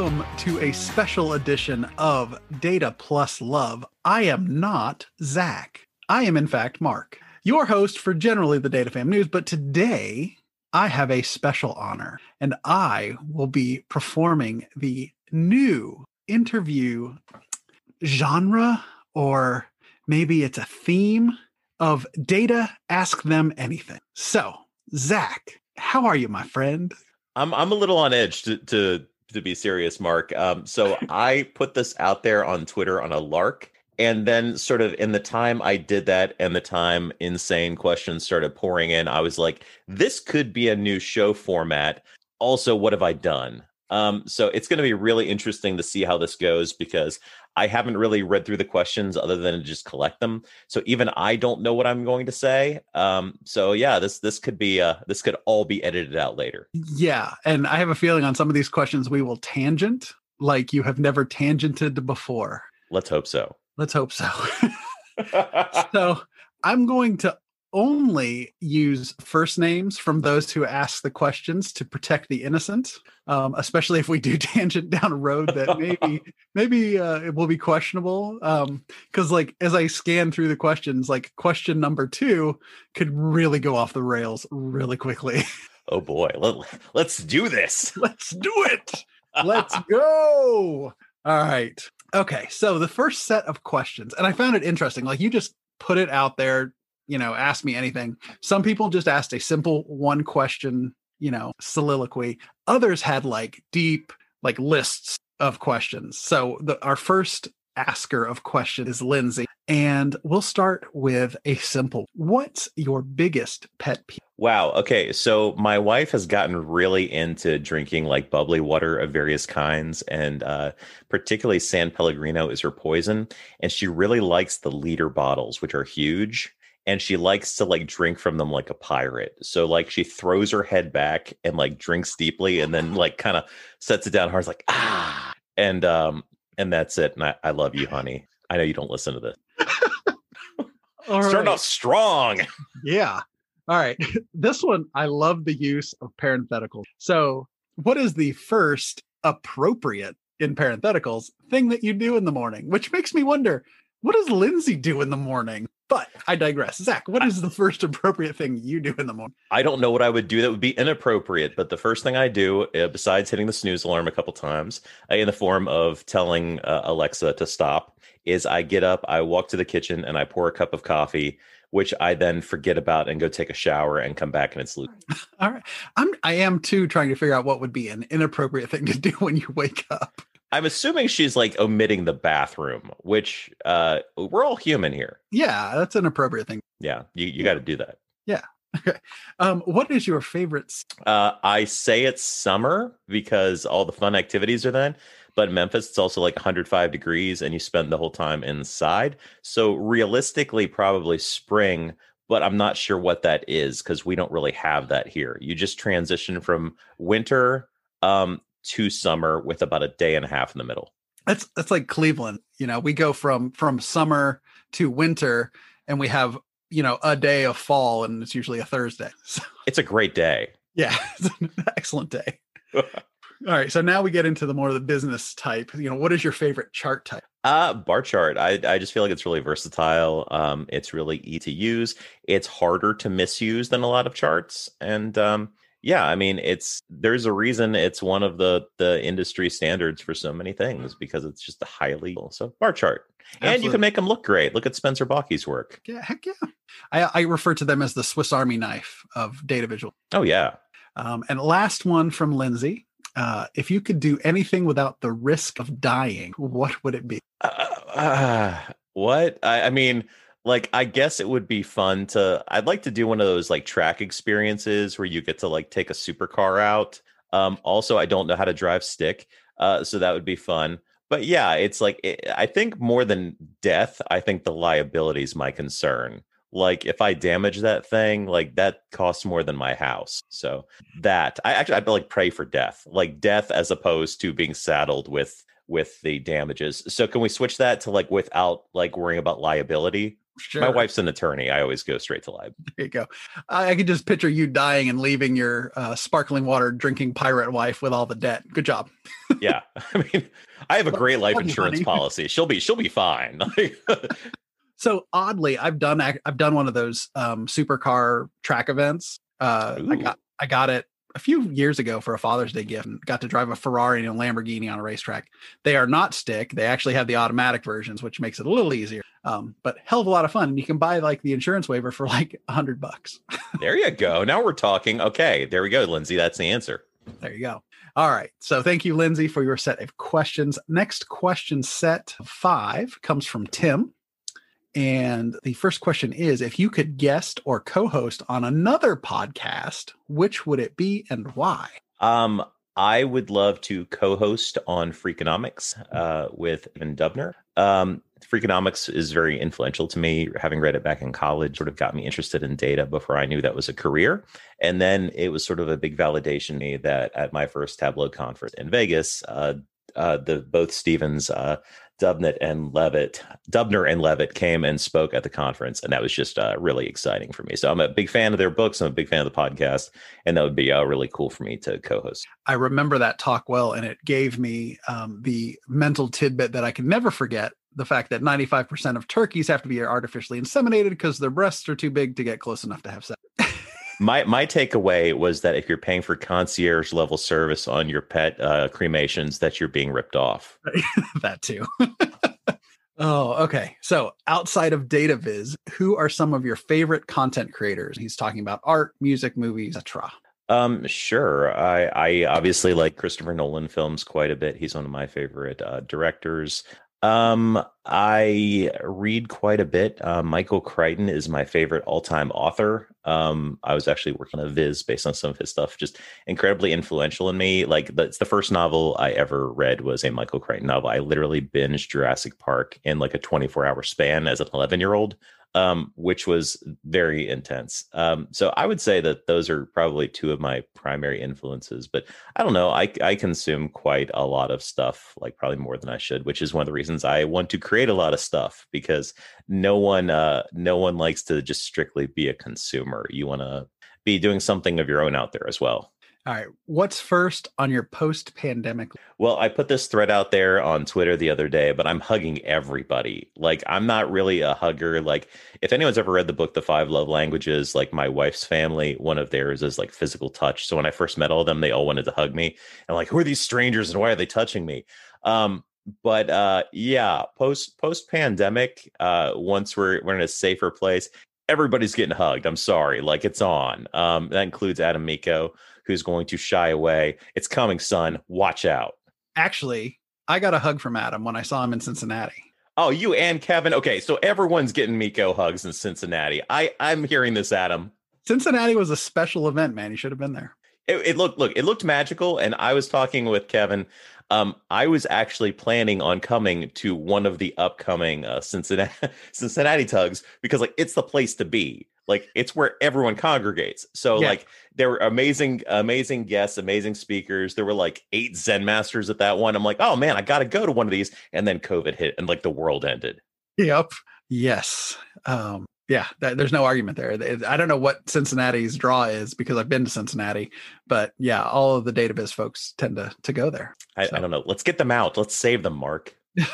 Welcome to a special edition of Data Plus Love. I am not Zach. I am, in fact, Mark, your host for generally the Data Fam News. But today, I have a special honor, and I will be performing the new interview genre, or maybe it's a theme of Data Ask Them Anything. So, Zach, how are you, my friend? I'm I'm a little on edge to to to be serious, Mark. Um, so I put this out there on Twitter on a lark, and then sort of in the time I did that, and the time insane questions started pouring in, I was like, this could be a new show format. Also, what have I done? Um, so it's going to be really interesting to see how this goes because I haven't really read through the questions other than just collect them. So even I don't know what I'm going to say. Um, so yeah, this this could be uh, this could all be edited out later. Yeah, and I have a feeling on some of these questions we will tangent like you have never tangented before. Let's hope so. Let's hope so. so I'm going to only use first names from those who ask the questions to protect the innocent, um, especially if we do tangent down a road that maybe maybe uh, it will be questionable. Because um, like as I scan through the questions, like question number two could really go off the rails really quickly. Oh boy, Let, let's do this. Let's do it. Let's go. All right. Okay. So the first set of questions, and I found it interesting. Like you just put it out there you know, ask me anything. Some people just asked a simple one question, you know, soliloquy. Others had like deep, like lists of questions. So the, our first asker of questions is Lindsay. And we'll start with a simple. What's your biggest pet peeve? Wow. Okay. So my wife has gotten really into drinking like bubbly water of various kinds, and uh, particularly San Pellegrino is her poison. And she really likes the liter bottles, which are huge and she likes to like drink from them like a pirate. So like she throws her head back and like drinks deeply and then like kind of sets it down hard, like ah, and um and that's it. And I, I love you, honey. I know you don't listen to this. Starting right. off strong. Yeah. All right. This one, I love the use of parentheticals. So, what is the first appropriate in parentheticals thing that you do in the morning? Which makes me wonder, what does Lindsay do in the morning? But I digress. Zach, what is the first appropriate thing you do in the morning? I don't know what I would do that would be inappropriate, but the first thing I do, uh, besides hitting the snooze alarm a couple times, uh, in the form of telling uh, Alexa to stop, is I get up, I walk to the kitchen, and I pour a cup of coffee, which I then forget about and go take a shower and come back and it's loose. All right, I'm I am too trying to figure out what would be an inappropriate thing to do when you wake up. I'm assuming she's like omitting the bathroom, which uh we're all human here. Yeah, that's an appropriate thing. Yeah, you, you got to do that. Yeah. Okay. Um, what is your favorite? Uh, I say it's summer because all the fun activities are then. But in Memphis, it's also like 105 degrees, and you spend the whole time inside. So realistically, probably spring. But I'm not sure what that is because we don't really have that here. You just transition from winter um, to summer with about a day and a half in the middle. That's that's like Cleveland. You know, we go from from summer to winter and we have, you know, a day of fall and it's usually a Thursday. So it's a great day. Yeah, it's an excellent day. All right, so now we get into the more of the business type. You know, what is your favorite chart type? Uh bar chart. I I just feel like it's really versatile. Um it's really easy to use. It's harder to misuse than a lot of charts and um yeah i mean it's there's a reason it's one of the the industry standards for so many things because it's just a highly so bar chart. Absolutely. and you can make them look great. Look at spencer Baucke's work. Yeah heck yeah. I, I refer to them as the swiss army knife of data visual. Oh yeah. Um, and last one from lindsay uh, if you could do anything without the risk of dying what would it be? Uh, uh, what? I, I mean like i guess it would be fun to i'd like to do one of those like track experiences where you get to like take a supercar out um also i don't know how to drive stick uh so that would be fun but yeah it's like it, i think more than death i think the liability is my concern like if i damage that thing like that costs more than my house so that i actually i'd like pray for death like death as opposed to being saddled with with the damages so can we switch that to like without like worrying about liability Sure. My wife's an attorney. I always go straight to lab. There you go. I, I could just picture you dying and leaving your uh, sparkling water drinking pirate wife with all the debt. Good job. yeah, I mean, I have a great life insurance policy. She'll be she'll be fine. So oddly, I've done I've done one of those um, supercar track events. Uh, I got I got it a few years ago for a Father's Day gift and got to drive a Ferrari and a Lamborghini on a racetrack. They are not stick. They actually have the automatic versions, which makes it a little easier. Um, but hell of a lot of fun. And you can buy like the insurance waiver for like a hundred bucks. there you go. Now we're talking. Okay, there we go, Lindsay. That's the answer. There you go. All right. So thank you, Lindsay, for your set of questions. Next question set five comes from Tim. And the first question is if you could guest or co host on another podcast, which would it be and why? Um, I would love to co-host on Freakonomics uh, with Stephen Dubner. Um, Freakonomics is very influential to me. Having read it back in college, sort of got me interested in data before I knew that was a career. And then it was sort of a big validation to me that at my first Tableau conference in Vegas, uh, uh, the both Stevens, uh, and Levitt, Dubner and Levitt came and spoke at the conference, and that was just uh, really exciting for me. So I'm a big fan of their books. I'm a big fan of the podcast, and that would be uh, really cool for me to co-host. I remember that talk well, and it gave me um, the mental tidbit that I can never forget the fact that 95% of turkeys have to be artificially inseminated because their breasts are too big to get close enough to have sex. My my takeaway was that if you're paying for concierge level service on your pet uh, cremations, that you're being ripped off. that too. oh, okay. So outside of DataViz, who are some of your favorite content creators? He's talking about art, music, movies, etc. Um, sure. I I obviously like Christopher Nolan films quite a bit. He's one of my favorite uh, directors. Um, I read quite a bit. Uh, Michael Crichton is my favorite all-time author. Um, I was actually working on a viz based on some of his stuff. Just incredibly influential in me. Like that's the first novel I ever read was a Michael Crichton novel. I literally binged Jurassic Park in like a 24-hour span as an 11-year-old um, which was very intense. Um, so I would say that those are probably two of my primary influences. But I don't know. I, I consume quite a lot of stuff, like probably more than I should, which is one of the reasons I want to create a lot of stuff because no one uh, no one likes to just strictly be a consumer. You want to be doing something of your own out there as well. All right. What's first on your post pandemic? Well, I put this thread out there on Twitter the other day, but I'm hugging everybody. Like, I'm not really a hugger. Like, if anyone's ever read the book, The Five Love Languages, like my wife's family, one of theirs is like physical touch. So when I first met all of them, they all wanted to hug me. And like, who are these strangers and why are they touching me? Um, but uh yeah, post post pandemic, uh once we're we're in a safer place, everybody's getting hugged. I'm sorry. Like it's on. Um, that includes Adam Mico, who's going to shy away. It's coming, son. Watch out. Actually, I got a hug from Adam when I saw him in Cincinnati. Oh, you and Kevin. Okay, so everyone's getting Mico hugs in Cincinnati. I I'm hearing this, Adam. Cincinnati was a special event, man. You should have been there. It, it looked look, it looked magical. And I was talking with Kevin. Um, I was actually planning on coming to one of the upcoming uh, Cincinnati Cincinnati tugs because like it's the place to be. Like it's where everyone congregates. So Yeah. like there were amazing, amazing guests, amazing speakers. There were like eight Zen masters at that one. I'm like, oh man, I got to go to one of these. And then COVID hit and like the world ended. Yep. Yes. Um, yeah, that, there's no argument there. I don't know what Cincinnati's draw is because I've been to Cincinnati, but yeah, all of the database folks tend to to go there. I, So- I don't know. Let's get them out. Let's save them, Mark.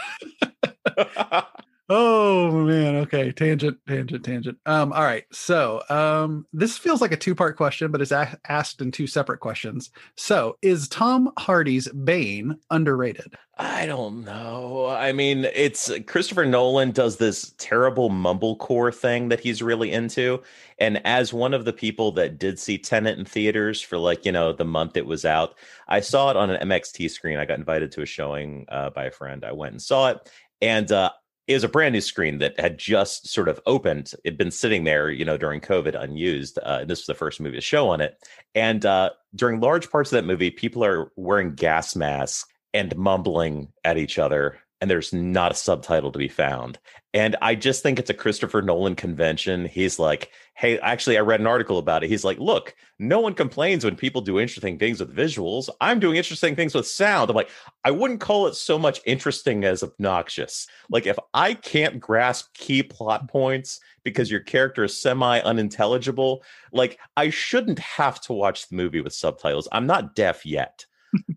Oh man, okay. Tangent, tangent, tangent. Um, all right. So um this feels like a two-part question, but it's a- asked in two separate questions. So is Tom Hardy's Bane underrated? I don't know. I mean, it's Christopher Nolan does this terrible mumblecore thing that he's really into. And as one of the people that did see Tenet in theaters for like, you know, the month it was out, I saw it on an MXT screen. I got invited to a showing uh, by a friend. I went and saw it. And uh, it was a brand new screen that had just sort of opened. It'd been sitting there, you know, during COVID unused. Uh, this was the first movie to show on it. And uh, during large parts of that movie, people are wearing gas masks and mumbling at each other. And there's not a subtitle to be found. And I just think it's a Christopher Nolan convention. He's like, hey, actually, I read an article about it. He's like, look, no one complains when people do interesting things with visuals. I'm doing interesting things with sound. I'm like, I wouldn't call it so much interesting as obnoxious. Like, if I can't grasp key plot points because your character is semi unintelligible, like, I shouldn't have to watch the movie with subtitles. I'm not deaf yet.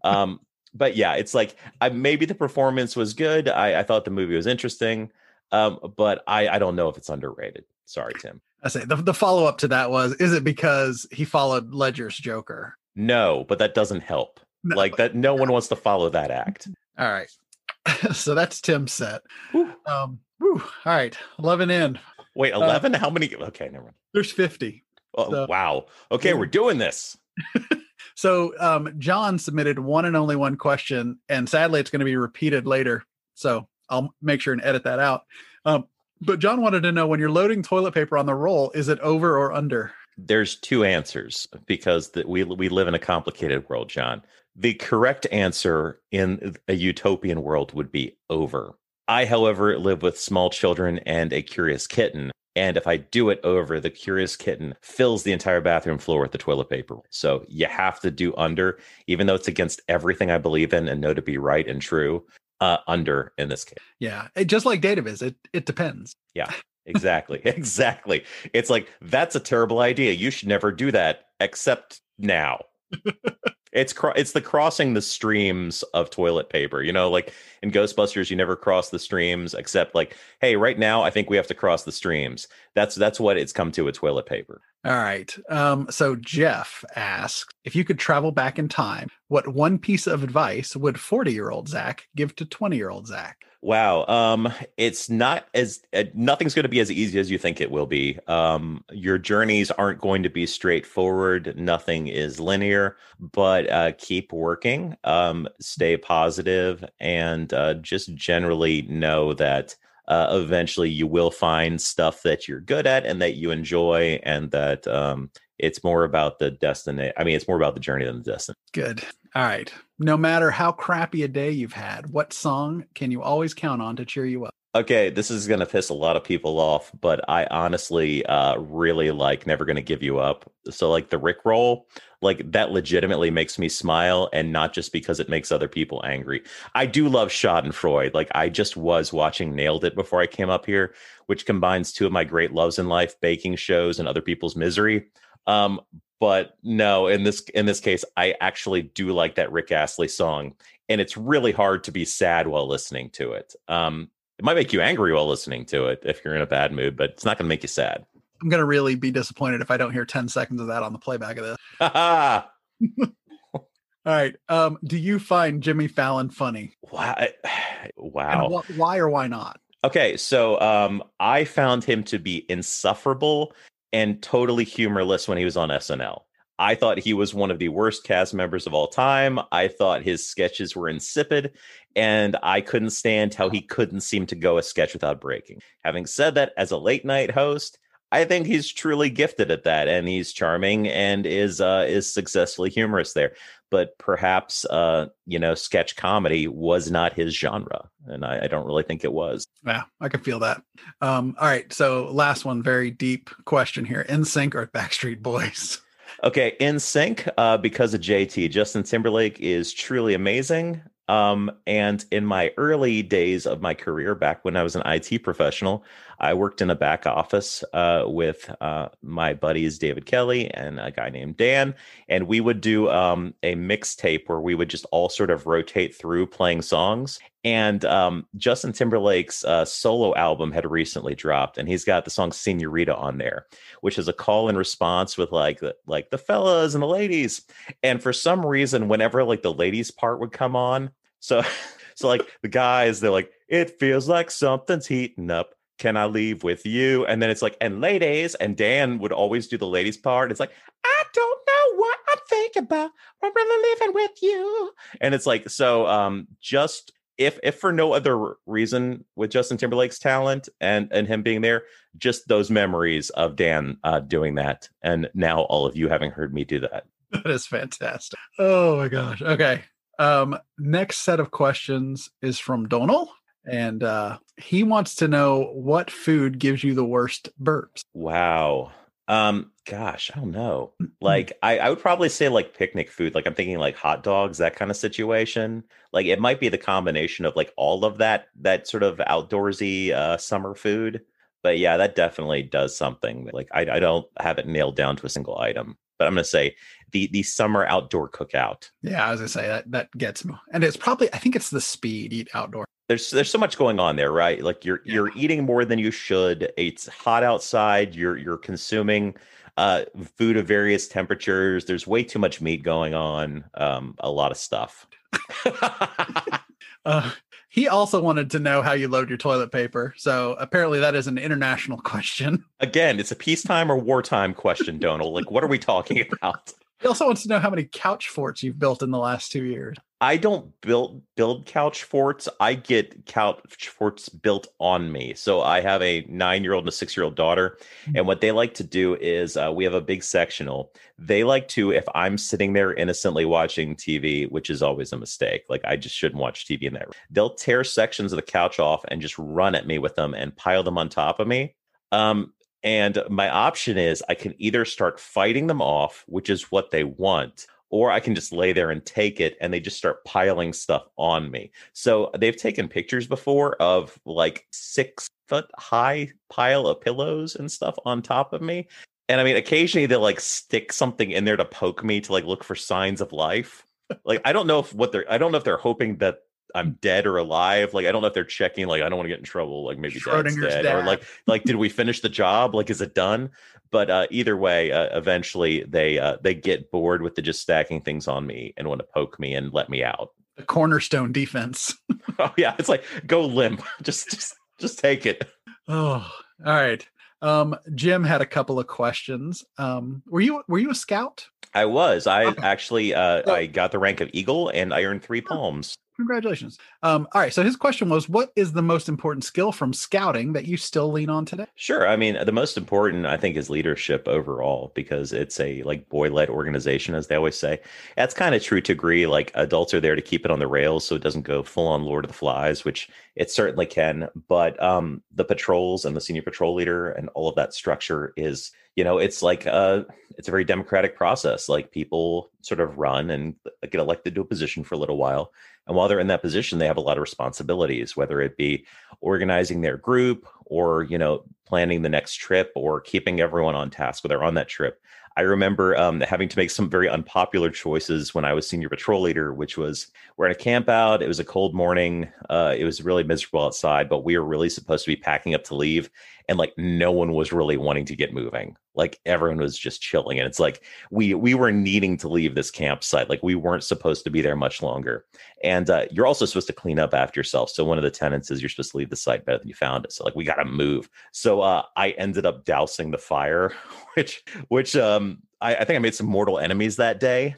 um, but yeah, it's like I, maybe the performance was good. I, I thought the movie was interesting, um, but I, I don't know if it's underrated. Sorry, Tim. I say the, the follow up to that was is it because he followed Ledger's Joker? No, but that doesn't help. No. Like that, no one wants to follow that act. All right. so that's Tim's set. Um, whew. All right. 11 in. Wait, 11? Uh, How many? Okay, never mind. There's 50. Oh, so, wow. Okay, we're doing this. so um, John submitted one and only one question, and sadly, it's going to be repeated later. So I'll make sure and edit that out. Um, but John wanted to know when you're loading toilet paper on the roll, is it over or under? There's two answers because the, we we live in a complicated world, John. The correct answer in a utopian world would be over. I, however, live with small children and a curious kitten. And if I do it over, the curious kitten fills the entire bathroom floor with the toilet paper. So you have to do under, even though it's against everything I believe in and know to be right and true uh, under in this case. Yeah, it, just like Dataviz, it it depends. Yeah, exactly, exactly. It's like that's a terrible idea. You should never do that, except now. It's cro- it's the crossing the streams of toilet paper. You know, like in Ghostbusters, you never cross the streams except like, hey, right now I think we have to cross the streams. That's that's what it's come to with toilet paper. All right. Um, so Jeff asks if you could travel back in time, what one piece of advice would 40 year old Zach give to 20 year old Zach? Wow. Um, it's not as uh, nothing's going to be as easy as you think it will be. Um, your journeys aren't going to be straightforward. Nothing is linear, but uh, keep working, um, stay positive, and uh, just generally know that uh, eventually you will find stuff that you're good at and that you enjoy, and that um, it's more about the destiny. I mean, it's more about the journey than the destiny. Good. All right. No matter how crappy a day you've had, what song can you always count on to cheer you up? Okay, this is going to piss a lot of people off, but I honestly uh, really like Never Gonna Give You Up. So, like the Rick roll, like that legitimately makes me smile, and not just because it makes other people angry. I do love Schadenfreude. Like, I just was watching Nailed It before I came up here, which combines two of my great loves in life baking shows and other people's misery. Um, but no, in this in this case, I actually do like that Rick Astley song, and it's really hard to be sad while listening to it. Um, it might make you angry while listening to it if you're in a bad mood, but it's not going to make you sad. I'm going to really be disappointed if I don't hear 10 seconds of that on the playback of this. All right. Um, do you find Jimmy Fallon funny? Wow. Wow. Wh- why or why not? Okay, so um, I found him to be insufferable and totally humorless when he was on SNL. I thought he was one of the worst cast members of all time. I thought his sketches were insipid, and I couldn't stand how he couldn't seem to go a sketch without breaking. Having said that, as a late night host, I think he's truly gifted at that, and he's charming and is uh, is successfully humorous there. But perhaps uh, you know, sketch comedy was not his genre, and I, I don't really think it was. Yeah, I can feel that. Um, all right, so last one, very deep question here: NSYNC or Backstreet Boys? Okay, NSYNC, uh, because of JT, Justin Timberlake is truly amazing. Um, and in my early days of my career, back when I was an IT professional, I worked in a back office uh, with uh, my buddies David Kelly and a guy named Dan, and we would do um, a mixtape where we would just all sort of rotate through playing songs. And um, Justin Timberlake's uh, solo album had recently dropped, and he's got the song "Senorita" on there, which is a call and response with like the like the fellas and the ladies. And for some reason, whenever like the ladies part would come on, so so like the guys, they're like, "It feels like something's heating up." Can I leave with you? And then it's like, and ladies, and Dan would always do the ladies part. It's like, I don't know what I'm thinking about. I'm really living with you. And it's like, so um, just if if for no other reason with Justin Timberlake's talent and and him being there, just those memories of Dan uh, doing that, and now all of you having heard me do that. That is fantastic. Oh my gosh. Okay. Um, next set of questions is from Donal and uh, he wants to know what food gives you the worst burps. Wow. Um, gosh, I don't know. Like, I, I would probably say like picnic food. Like, I'm thinking like hot dogs, that kind of situation. Like, it might be the combination of like all of that, that sort of outdoorsy uh, summer food. But yeah, that definitely does something. Like, I, I don't have it nailed down to a single item. But I'm going to say the the summer outdoor cookout. Yeah, as I was gonna say that that gets me, and it's probably I think it's the speed eat outdoor. There's there's so much going on there, right? Like you're yeah. you're eating more than you should. It's hot outside. You're you're consuming uh, food of various temperatures. There's way too much meat going on. Um, a lot of stuff. uh, he also wanted to know how you load your toilet paper. So apparently that is an international question. Again, it's a peacetime or wartime question, Donald. like, what are we talking about? He also wants to know how many couch forts you've built in the last two years. I don't build build couch forts. I get couch forts built on me. So I have a nine year old and a six year old daughter, mm-hmm. and what they like to do is uh, we have a big sectional. They like to, if I'm sitting there innocently watching TV, which is always a mistake. Like I just shouldn't watch TV in that. They'll tear sections of the couch off and just run at me with them and pile them on top of me. Um, and my option is I can either start fighting them off, which is what they want, or I can just lay there and take it and they just start piling stuff on me. So they've taken pictures before of like six foot high pile of pillows and stuff on top of me. And I mean, occasionally they'll like stick something in there to poke me to like look for signs of life. Like I don't know if what they're I don't know if they're hoping that I'm mm. dead or alive. Like I don't know if they're checking. Like I don't want to get in trouble. Like maybe dead, dad. or like like did we finish the job? Like is it done? But uh, either way, uh, eventually they uh, they get bored with the just stacking things on me and want to poke me and let me out. The cornerstone defense. oh yeah, it's like go limp. just just just take it. Oh, all right. Um, Jim had a couple of questions. Um, were you were you a scout? I was. I actually uh, I got the rank of eagle and I earned three palms. Congratulations. Um, all right. So his question was, what is the most important skill from scouting that you still lean on today? Sure. I mean, the most important, I think, is leadership overall because it's a like boy-led organization, as they always say. That's kind of true to agree. Like adults are there to keep it on the rails, so it doesn't go full on Lord of the Flies, which it certainly can. But um, the patrols and the senior patrol leader and all of that structure is you know it's like a it's a very democratic process like people sort of run and get elected to a position for a little while and while they're in that position, they have a lot of responsibilities, whether it be organizing their group or, you know, planning the next trip or keeping everyone on task when they're on that trip. I remember um, having to make some very unpopular choices when I was senior patrol leader, which was we're in a camp out. It was a cold morning. Uh, it was really miserable outside, but we were really supposed to be packing up to leave and like no one was really wanting to get moving. Like everyone was just chilling and it's like we we were needing to leave this campsite like we weren't supposed to be there much longer. And uh, you're also supposed to clean up after yourself so one of the tenants is you're supposed to leave the site better than you found it so like we got to move. So uh, i ended up dousing the fire which which um I, I think i made some mortal enemies that day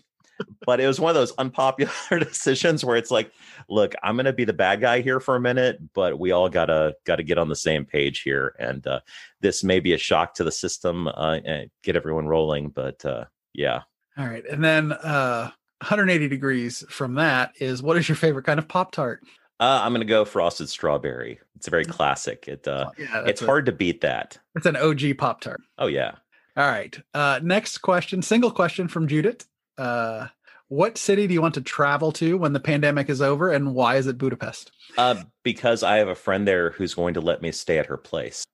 but it was one of those unpopular decisions where it's like, look, I'm going to be the bad guy here for a minute, but we all gotta gotta get on the same page here, and uh, this may be a shock to the system uh, and get everyone rolling, but uh, yeah. All right, and then uh, 180 degrees from that is what is your favorite kind of pop tart? Uh, I'm going to go frosted strawberry. It's a very mm. classic. It uh, yeah, it's a, hard to beat that. It's an OG pop tart. Oh yeah. All right. Uh, next question, single question from Judith uh, what city do you want to travel to when the pandemic is over, and why is it Budapest? Uh, because I have a friend there who's going to let me stay at her place.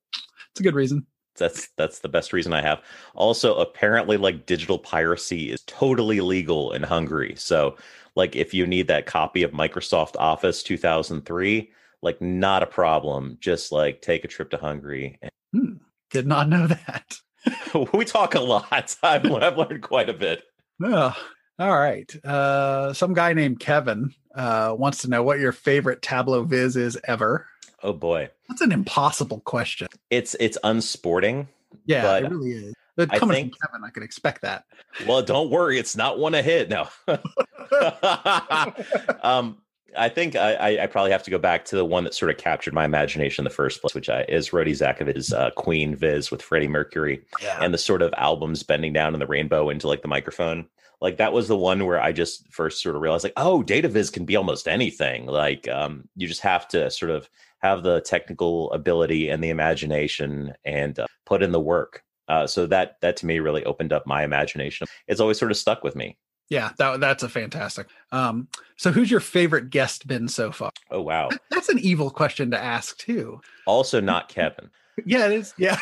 It's a good reason. That's that's the best reason I have. Also, apparently, like digital piracy is totally legal in Hungary. So, like, if you need that copy of Microsoft Office 2003, like, not a problem. Just like take a trip to Hungary. Hmm. Did not know that. we talk a lot. I've, I've learned quite a bit. Oh, all right. Uh, some guy named Kevin uh, wants to know what your favorite Tableau Viz is ever. Oh boy, that's an impossible question. It's it's unsporting. Yeah, it really is. But coming think, from Kevin, I could expect that. Well, don't worry, it's not one a hit. No. um, I think I, I, probably have to go back to the one that sort of captured my imagination in the first place, which I, is Rody Zakovich's uh, Queen Viz with Freddie Mercury yeah. and the sort of albums bending down in the rainbow into like the microphone. Like that was the one where I just first sort of realized like, oh, data viz can be almost anything. Like um, you just have to sort of have the technical ability and the imagination and uh, put in the work. Uh, so that that to me really opened up my imagination. It's always sort of stuck with me. Yeah, that, that's a fantastic. Um, so who's your favorite guest been so far? Oh wow, that's an evil question to ask too. Also, not Kevin. yeah, it is. Yeah.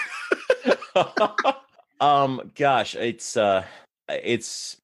um, gosh, it's uh, it's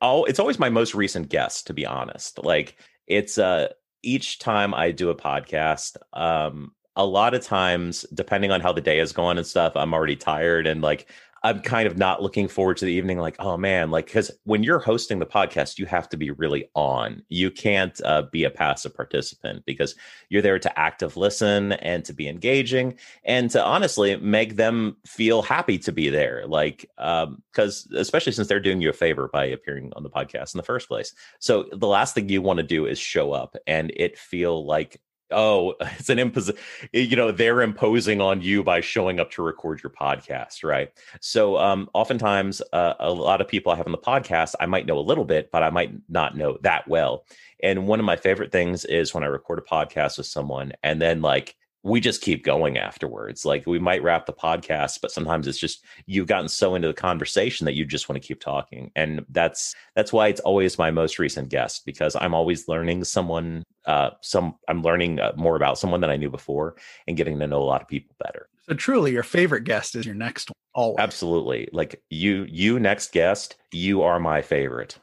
all. It's always my most recent guest, to be honest. Like it's uh, each time I do a podcast, um, a lot of times, depending on how the day is going and stuff, I'm already tired and like I'm kind of not looking forward to the evening, like, oh man, like, because when you're hosting the podcast, you have to be really on. You can't uh, be a passive participant because you're there to active listen and to be engaging and to honestly make them feel happy to be there. Like, because um, especially since they're doing you a favor by appearing on the podcast in the first place. So the last thing you want to do is show up and it feel like oh it's an impos you know they're imposing on you by showing up to record your podcast right? So um oftentimes uh, a lot of people i have on the podcast i might know a little bit but i might not know that well. And one of my favorite things is when i record a podcast with someone and then like we just keep going afterwards. Like we might wrap the podcast, but sometimes it's just you've gotten so into the conversation that you just want to keep talking. And that's that's why it's always my most recent guest because I'm always learning someone uh some I'm learning uh, more about someone than I knew before and getting to know a lot of people better. So truly your favorite guest is your next one. Always. Absolutely. Like you you next guest, you are my favorite.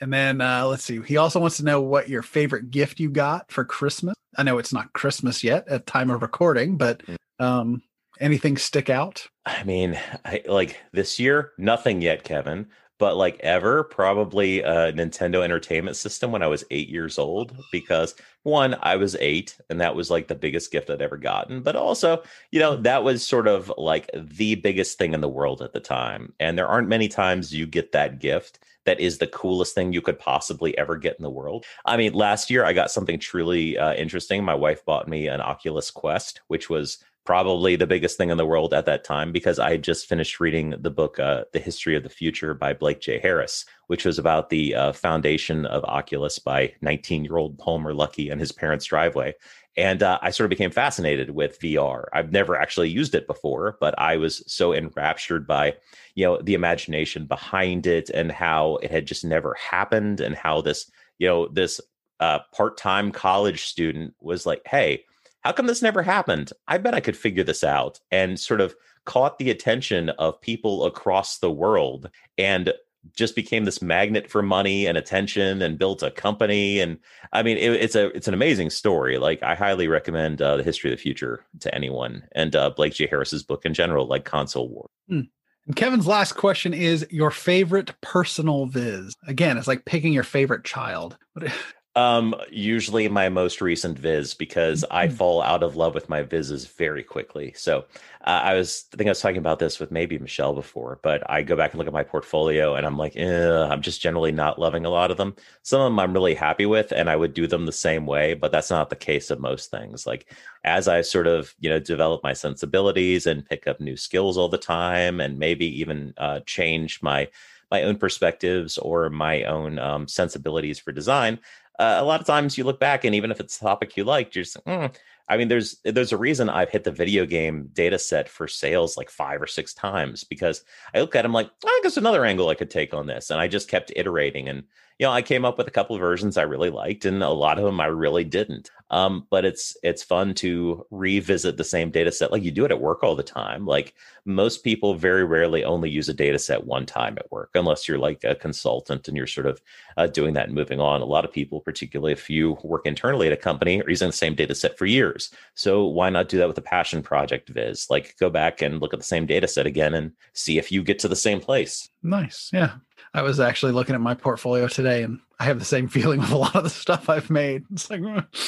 And then uh, let's see. He also wants to know what your favorite gift you got for Christmas. I know it's not Christmas yet at time of recording, but mm. um, anything stick out? I mean, I, like this year, nothing yet, Kevin. But like ever, probably a Nintendo Entertainment System when I was eight years old. Because one, I was eight, and that was like the biggest gift I'd ever gotten. But also, you know, that was sort of like the biggest thing in the world at the time. And there aren't many times you get that gift that is the coolest thing you could possibly ever get in the world. I mean, last year I got something truly uh, interesting. My wife bought me an Oculus Quest, which was probably the biggest thing in the world at that time because I had just finished reading the book uh, The History of the Future by Blake J. Harris, which was about the uh, foundation of Oculus by 19 year old Palmer Luckey and his parents' driveway. And uh, I sort of became fascinated with VR. I've never actually used it before, but I was so enraptured by, you know, the imagination behind it and how it had just never happened, and how this, you know, this uh, part-time college student was like, "Hey, how come this never happened? I bet I could figure this out," and sort of caught the attention of people across the world and just became this magnet for money and attention and built a company. And i mean it, it's a it's an amazing story. Like i highly recommend uh, the history of the future to anyone and uh, blake j. Harris's book in general like console war. Hmm. and kevin's last question is your favorite personal viz. Again it's like picking your favorite child Um, usually my most recent viz because I mm-hmm. fall out of love with my vizzes very quickly. So uh, I was, I think I was talking about this with maybe Michelle before, but I go back and look at my portfolio and I'm like, I'm just generally not loving a lot of them. Some of them I'm really happy with, and I would do them the same way, but that's not the case of most things. Like as I sort of, you know, develop my sensibilities and pick up new skills all the time, and maybe even uh, change my my own perspectives or my own um, sensibilities for design uh, a lot of times you look back and even if it's a topic you like, you're just, mm. I mean, there's there's a reason I've hit the video game data set for sales like five or six times because I look at them like, I guess another angle I could take on this, and I just kept iterating and you know, I came up with a couple of versions I really liked, and a lot of them I really didn't. Um, but it's it's fun to revisit the same data set like you do it at work all the time. Like most people very rarely only use a data set one time at work, unless you're like a consultant and you're sort of uh, doing that and moving on. A lot of people, particularly if you work internally at a company, are using the same data set for years. So why not do that with a passion project viz? Like go back and look at the same data set again and see if you get to the same place. Nice. Yeah. I was actually looking at my portfolio today, and I have the same feeling with a lot of the stuff I've made. It's like,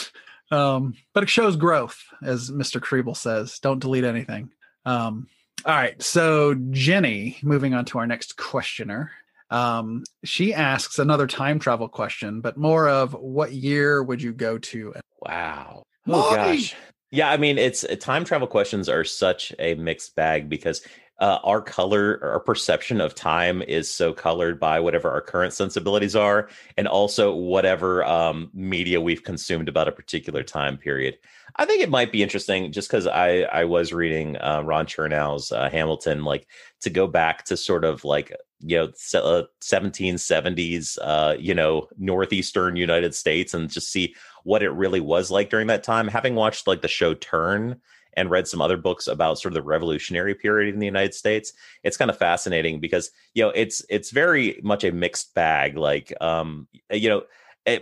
um, but it shows growth, as Mr. Kriebel says. Don't delete anything. Um, all right, so Jenny, moving on to our next questioner. Um, she asks another time travel question, but more of what year would you go to? Wow. Oh gosh. Yeah, I mean, it's time travel questions are such a mixed bag because uh, our color, our perception of time is so colored by whatever our current sensibilities are, and also whatever um, media we've consumed about a particular time period. I think it might be interesting, just because I I was reading uh, Ron Chernow's uh, Hamilton, like to go back to sort of like you know 1770s, uh, uh, you know northeastern United States, and just see what it really was like during that time. Having watched like the show Turn and read some other books about sort of the revolutionary period in the United States, it's kind of fascinating because you know it's it's very much a mixed bag. Like um, you know.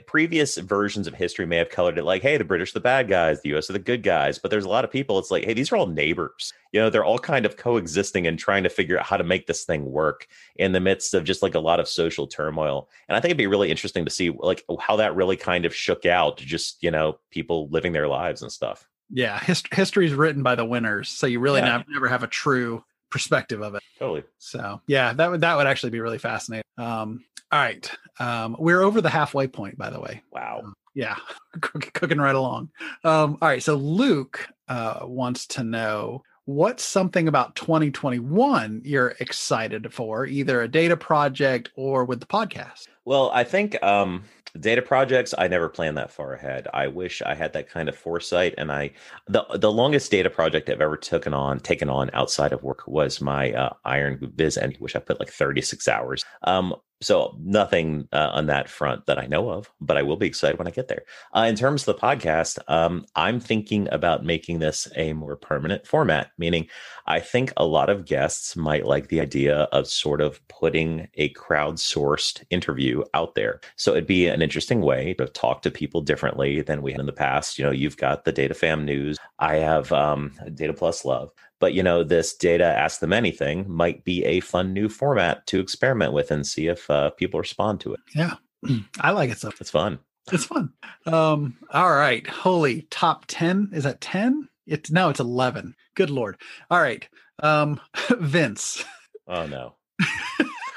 Previous versions of history may have colored it like, hey, the British are the bad guys, the US are the good guys. But there's a lot of people, it's like, hey, these are all neighbors. You know, they're all kind of coexisting and trying to figure out how to make this thing work in the midst of just like a lot of social turmoil. And I think it'd be really interesting to see like how that really kind of shook out to just, you know, people living their lives and stuff. Yeah, hist- history is written by the winners, so you really yeah. never, have a true perspective of it. Totally. So yeah, that would that would actually be really fascinating. Um, all right, um, we're over the halfway point, by the way. Wow. Um, yeah, cooking right along. Um, all right, so Luke uh, wants to know what's something about 2021 you're excited for, either a data project or with the podcast. Well, I think um, data projects i never plan that far ahead. I wish i had that kind of foresight and i the the longest data project i've ever taken on taken on outside of work was my uh, iron viz and which i put like 36 hours. Um so nothing uh, on that front that I know of, but I will be excited when I get there. Uh, in terms of the podcast, um, I'm thinking about making this a more permanent format, meaning I think a lot of guests might like the idea of sort of putting a crowdsourced interview out there. So it'd be an interesting way to talk to people differently than we had in the past. You know, you've got the Data Fam News. I have um, Data Plus Love. But you know, this data ask them anything might be a fun new format to experiment with and see if uh, people respond to it. Yeah, I like it so. It's fun. It's fun. Um, all right, holy top ten is that ten? It's no, it's eleven. Good lord. All right, um, Vince. Oh no.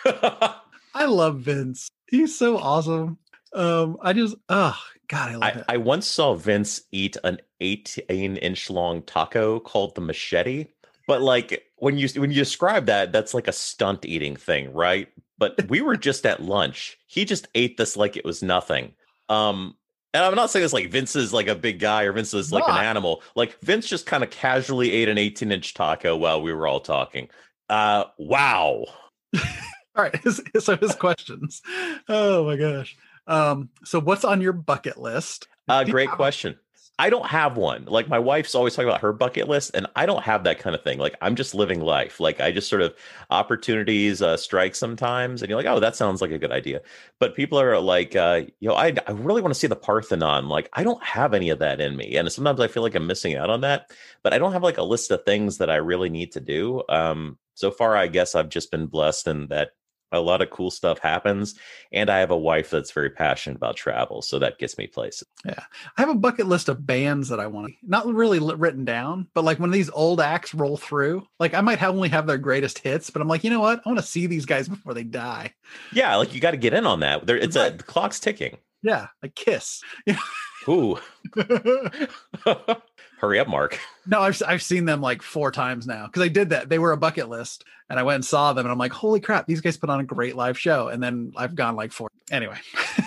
I love Vince. He's so awesome. Um, I just, oh God, I love I, it. I once saw Vince eat an 18 inch long taco called the machete. But like when you when you describe that, that's like a stunt eating thing, right? But we were just at lunch. He just ate this like it was nothing. Um, and I'm not saying it's like Vince is like a big guy or Vince is like not. an animal. Like Vince just kind of casually ate an 18 inch taco while we were all talking. Uh, wow. all right. So his questions. Oh my gosh. Um, so what's on your bucket list? Uh, great question. I don't have one. Like my wife's always talking about her bucket list, and I don't have that kind of thing. Like I'm just living life. Like I just sort of opportunities uh, strike sometimes, and you're like, oh, that sounds like a good idea. But people are like, uh, you know, I, I really want to see the Parthenon. Like I don't have any of that in me, and sometimes I feel like I'm missing out on that. But I don't have like a list of things that I really need to do. Um, so far, I guess I've just been blessed in that a lot of cool stuff happens and i have a wife that's very passionate about travel so that gets me places. Yeah i have a bucket list of bands that i want to not really written down but like when these old acts roll through like i might have only have their greatest hits but i'm like you know what? I want to see these guys before they die. Yeah like you got to get in on that. There it's right. a the clock's ticking. Yeah like kiss. Ooh Hurry up, Mark. No, I've I've seen them like four times now because I did that. They were a bucket list, and I went and saw them, and I'm like, holy crap, these guys put on a great live show. And then I've gone like four. Anyway,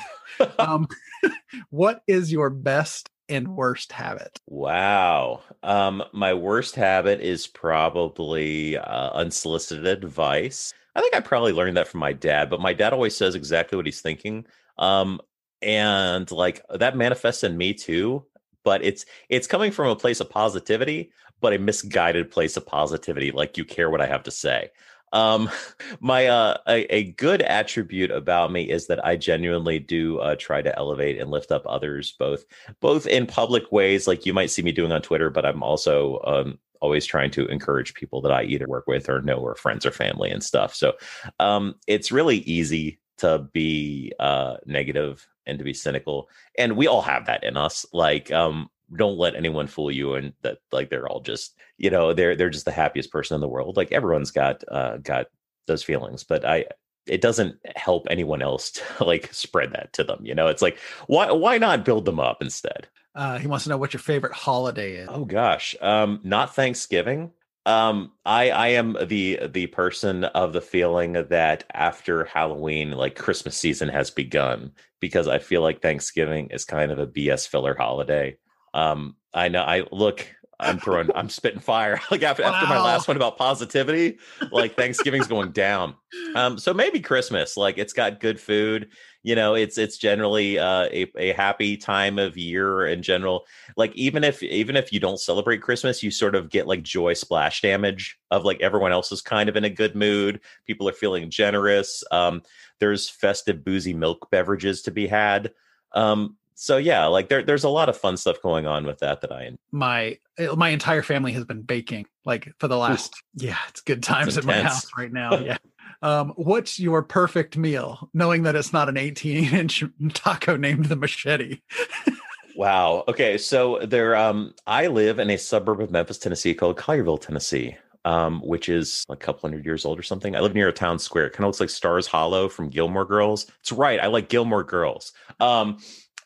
um, what is your best and worst habit? Wow. Um, my worst habit is probably uh, unsolicited advice. I think I probably learned that from my dad, but my dad always says exactly what he's thinking. Um, and like that manifests in me too but it's it's coming from a place of positivity but a misguided place of positivity like you care what i have to say. Um my uh a, a good attribute about me is that i genuinely do uh, try to elevate and lift up others both both in public ways like you might see me doing on twitter but i'm also um always trying to encourage people that i either work with or know or friends or family and stuff. So um it's really easy to be uh negative and to be cynical and we all have that in us like um don't let anyone fool you and that like they're all just you know they're they're just the happiest person in the world like everyone's got uh got those feelings but i it doesn't help anyone else to like spread that to them you know it's like why why not build them up instead? Uh he wants to know what your favorite holiday is. Oh gosh um not thanksgiving Um, I I am the the person of the feeling that after Halloween, like Christmas season has begun because I feel like Thanksgiving is kind of a BS filler holiday. Um, I know I look I'm throwing, I'm spitting fire. like after, wow. after my last one about positivity, like Thanksgiving's going down. Um, so maybe Christmas, like it's got good food. You know, it's it's generally uh, a a happy time of year in general. Like even if even if you don't celebrate Christmas, you sort of get like joy splash damage of like everyone else is kind of in a good mood. People are feeling generous. Um, there's festive boozy milk beverages to be had. Um, so yeah, like there, there's a lot of fun stuff going on with that that I my eh, my entire family has been baking like for the last Ooh. yeah it's good times at my house right now yeah. Um, what's your perfect meal? Knowing that it's not an 18 inch taco named the machete. wow. Okay, so there, um, I live in a suburb of Memphis, Tennessee called Collierville, Tennessee. Um, which is a couple hundred years old or something. I live near a town square. It kind of looks like Stars Hollow from Gilmore Girls. It's right. I like Gilmore Girls. Um,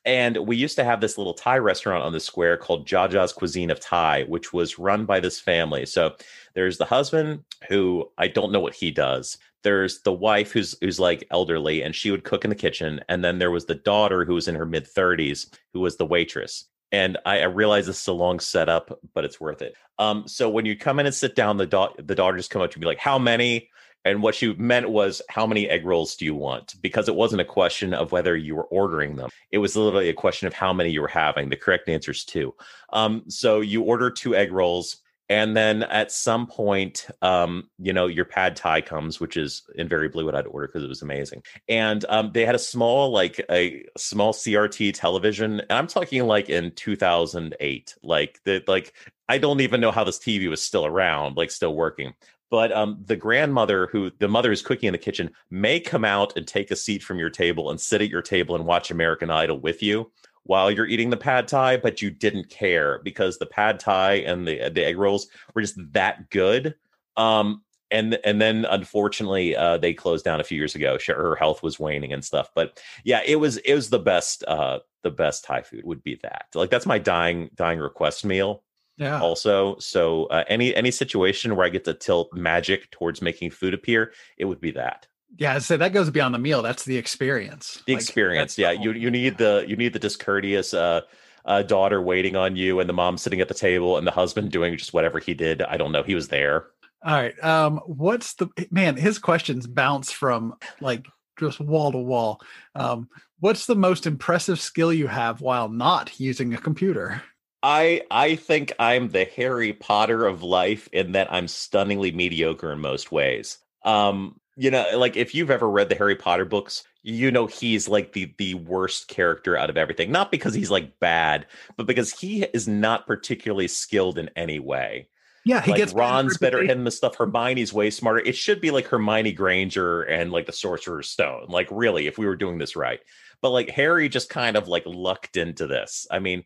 and we used to have this little Thai restaurant on the square called Jaja's Cuisine of Thai, which was run by this family. So there's the husband who I don't know what he does. There's the wife who's who's like elderly and she would cook in the kitchen. And then there was the daughter who was in her mid 30s who was the waitress. And I, I realize this is a long setup, but it's worth it. Um, so when you come in and sit down, the da- the daughter just come up to me like, "How many?" And what she meant was, how many egg rolls do you want? Because it wasn't a question of whether you were ordering them. It was literally a question of how many you were having. The correct answer is two. Um, so you order two egg rolls. And then at some point, um, you know, your pad thai comes, which is invariably what I'd order because it was amazing. And um, they had a small, like a small CRT television. And I'm talking like in 2008, like that, like I don't even know how this TV was still around, like still working but um, the grandmother who the mother is cooking in the kitchen may come out and take a seat from your table and sit at your table and watch American Idol with you while you're eating the pad thai, but you didn't care because the pad thai and the the egg rolls were just that good. Um, and and then unfortunately, uh, they closed down a few years ago. Her health was waning and stuff. But yeah, it was it was the best uh, the best Thai food would be that. Like that's my dying dying request meal yeah also so uh, any any situation where i get to tilt magic towards making food appear it would be that yeah so that goes beyond the meal that's the experience the like, experience yeah you you need the you need the discourteous uh, uh, daughter waiting on you and the mom sitting at the table and the husband doing just whatever he did i don't know he was there all right um what's the man his questions bounce from like just wall to wall um what's the most impressive skill you have while not using a computer I I think I'm the Harry Potter of life in that I'm stunningly mediocre in most ways. Um, you know, like if you've ever read the Harry Potter books, you know he's like the the worst character out of everything. Not because he's like bad, but because he is not particularly skilled in any way. Yeah, he like gets Ron's better at him the stuff. Hermione's way smarter. It should be like Hermione Granger and like the Sorcerer's Stone. Like really, if we were doing this right. But like Harry just kind of like lucked into this. I mean,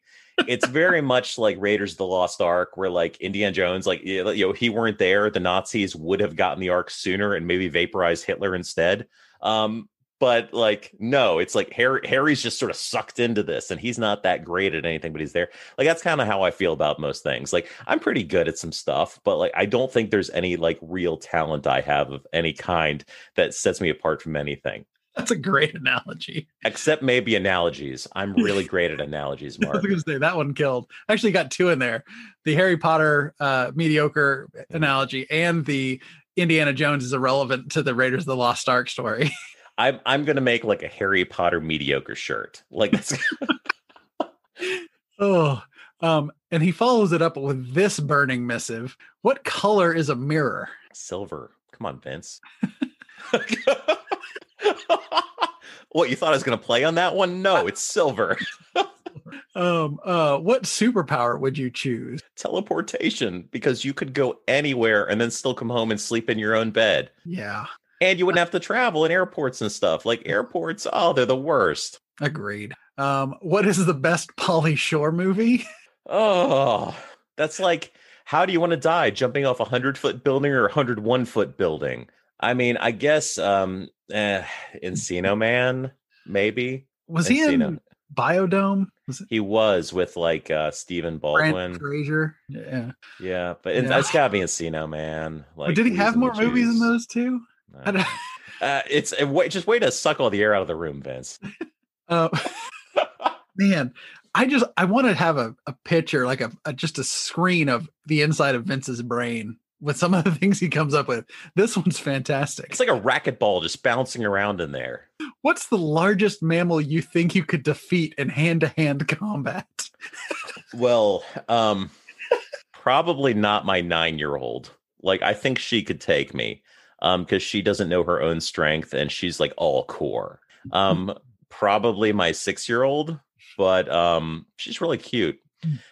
it's very much like Raiders of the Lost Ark, where like Indiana Jones, like you know, he weren't there, the Nazis would have gotten the Ark sooner and maybe vaporized Hitler instead. Um, but like, no, it's like Harry Harry's just sort of sucked into this, and he's not that great at anything, but he's there. Like that's kind of how I feel about most things. Like I'm pretty good at some stuff, but like I don't think there's any like real talent I have of any kind that sets me apart from anything. That's a great analogy. Except maybe analogies. I'm really great at analogies, Mark. I was going to say that one killed. I actually got two in there: the Harry Potter uh, mediocre analogy and the Indiana Jones is irrelevant to the Raiders of the Lost Ark story. I'm I'm going to make like a Harry Potter mediocre shirt. Like that's. oh, um, and he follows it up with this burning missive. What color is a mirror? Silver. Come on, Vince. What you thought I was going to play on that one? No, it's silver. um, uh, what superpower would you choose? Teleportation, because you could go anywhere and then still come home and sleep in your own bed. Yeah. And you wouldn't have to travel in airports and stuff. Like airports, oh, they're the worst. Agreed. Um, what is the best Pauly Shore movie? oh, that's like, how do you want to die? Jumping off a hundred foot building or a hundred one foot building? I mean, I guess um eh, Encino Man, maybe. Was he in Biodome? Was it He was with like uh Stephen Baldwin. Brendan Fraser? Yeah. Yeah, but Yeah. that's gotta be Encino, man. But Like, did he have more movies than those two? No. Uh, it's a way, just way to suck all the air out of the room, Vince. uh, man, I just I want to have a, a picture, like a, a just a screen of the inside of Vince's brain with some of the things he comes up with. This one's fantastic. It's like a racquetball just bouncing around in there. What's the largest mammal you think you could defeat in hand to hand combat? Well, um, probably not my nine-year-old. Like, I think she could take me, um, because she doesn't know her own strength and she's like all core. Um, probably my six-year-old, but um, she's really cute.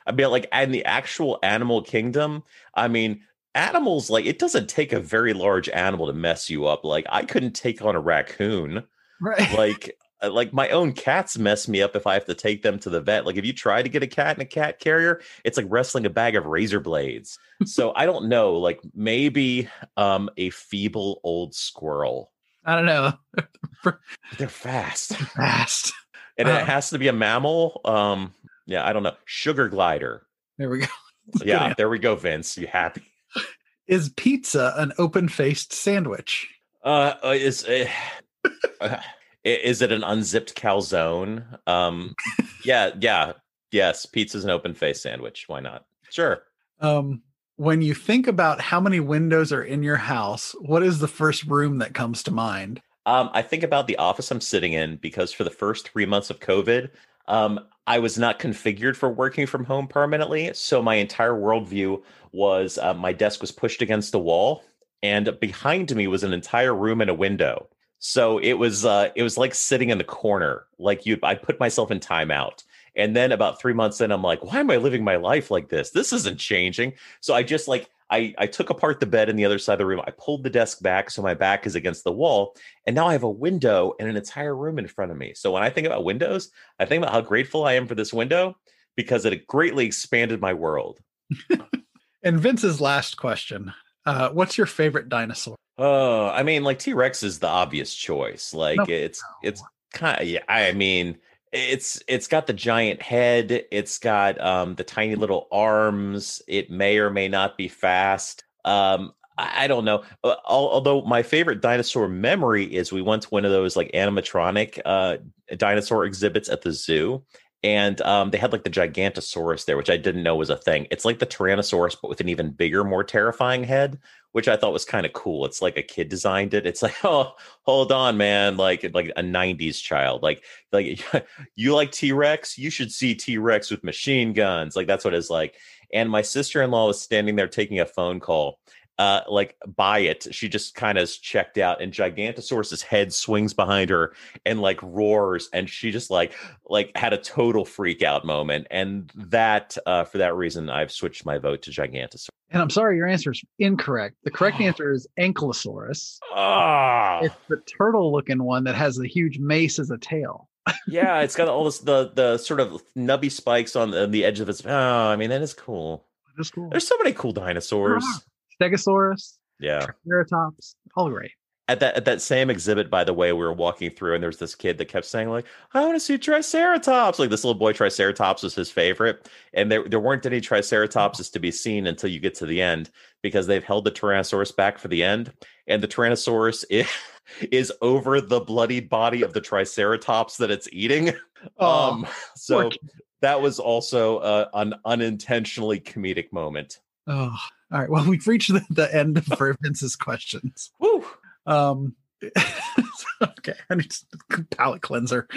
I mean, like, in the actual animal kingdom, I mean, animals like it doesn't take a very large animal to mess you up. Like, I couldn't take on a raccoon. Right. like uh, like my own cats mess me up if I have to take them to the vet. Like if you try to get a cat in a cat carrier, it's like wrestling a bag of razor blades. so I don't know, like maybe um a feeble old squirrel. I don't know. They're fast. Fast. And Uh. it has to be a mammal. Um yeah, I don't know. Sugar glider. There we go. Yeah, there we go, Vince. You happy? Is pizza an open faced sandwich? Uh, uh, is uh, uh, is it an unzipped calzone? Um, yeah, yeah, yes. Pizza's an open faced sandwich. Why not? Sure. Um, when you think about how many windows are in your house, what is the first room that comes to mind? Um, I think about the office I'm sitting in because for the first three months of COVID, um, I was not configured for working from home permanently. So my entire worldview was uh, my desk was pushed against the wall, and behind me was an entire room and a window. So it was uh, it was like sitting in the corner. Like you, I put myself in timeout. And then about three months in, I'm like, why am I living my life like this? This isn't changing. So I just like I I took apart the bed in the other side of the room. I pulled the desk back so my back is against the wall, and now I have a window and an entire room in front of me. So when I think about windows, I think about how grateful I am for this window because it greatly expanded my world. And Vince's last question uh, What's your favorite dinosaur? Oh, I mean, like T Rex is the obvious choice. Like No. it's it's kind of yeah. I mean, it's it's got the giant head. It's got um the tiny little arms. It may or may not be fast. Um, I, I don't know. Uh, although my favorite dinosaur memory is we went to one of those like animatronic uh dinosaur exhibits at the zoo. And um, they had like the Gigantosaurus there, which I didn't know was a thing. It's like the Tyrannosaurus, but with an even bigger, more terrifying head which I thought was kind of cool. It's like a kid designed it. It's like, oh, hold on, man, like like a '90s child. Like like you like T Rex, you should see T Rex with machine guns. Like that's what it's like. And my sister in law was standing there taking a phone call. Uh, like by it, she just kind of checked out, and Gigantosaurus's head swings behind her and like roars, and she just like like had a total freak out moment. And that, uh, for that reason, I've switched my vote to Gigantosaurus. And I'm sorry, your answer is incorrect. The correct answer is Ankylosaurus. Ah, It's the turtle looking one that has the huge mace as a tail. yeah, it's got all this the the sort of nubby spikes on the, on the edge of its. Oh, I mean that is cool. That's cool. There's so many cool dinosaurs. Stegosaurus, Yeah. Triceratops, all great. At that at that same exhibit, by the way, we were walking through, and there was this kid that kept saying like, "I want to see Triceratops." Like this little boy, Triceratops was his favorite, and there there weren't any Triceratopses to be seen until you get to the end because they've held the Tyrannosaurus back for the end, and the Tyrannosaurus is, is over the bloody body of the Triceratops that it's eating. Oh, um, so that was also uh, an unintentionally comedic moment. Oh, all right. Well, we've reached the, the end of Vince's questions. Woo! Um, okay, I need palate cleanser.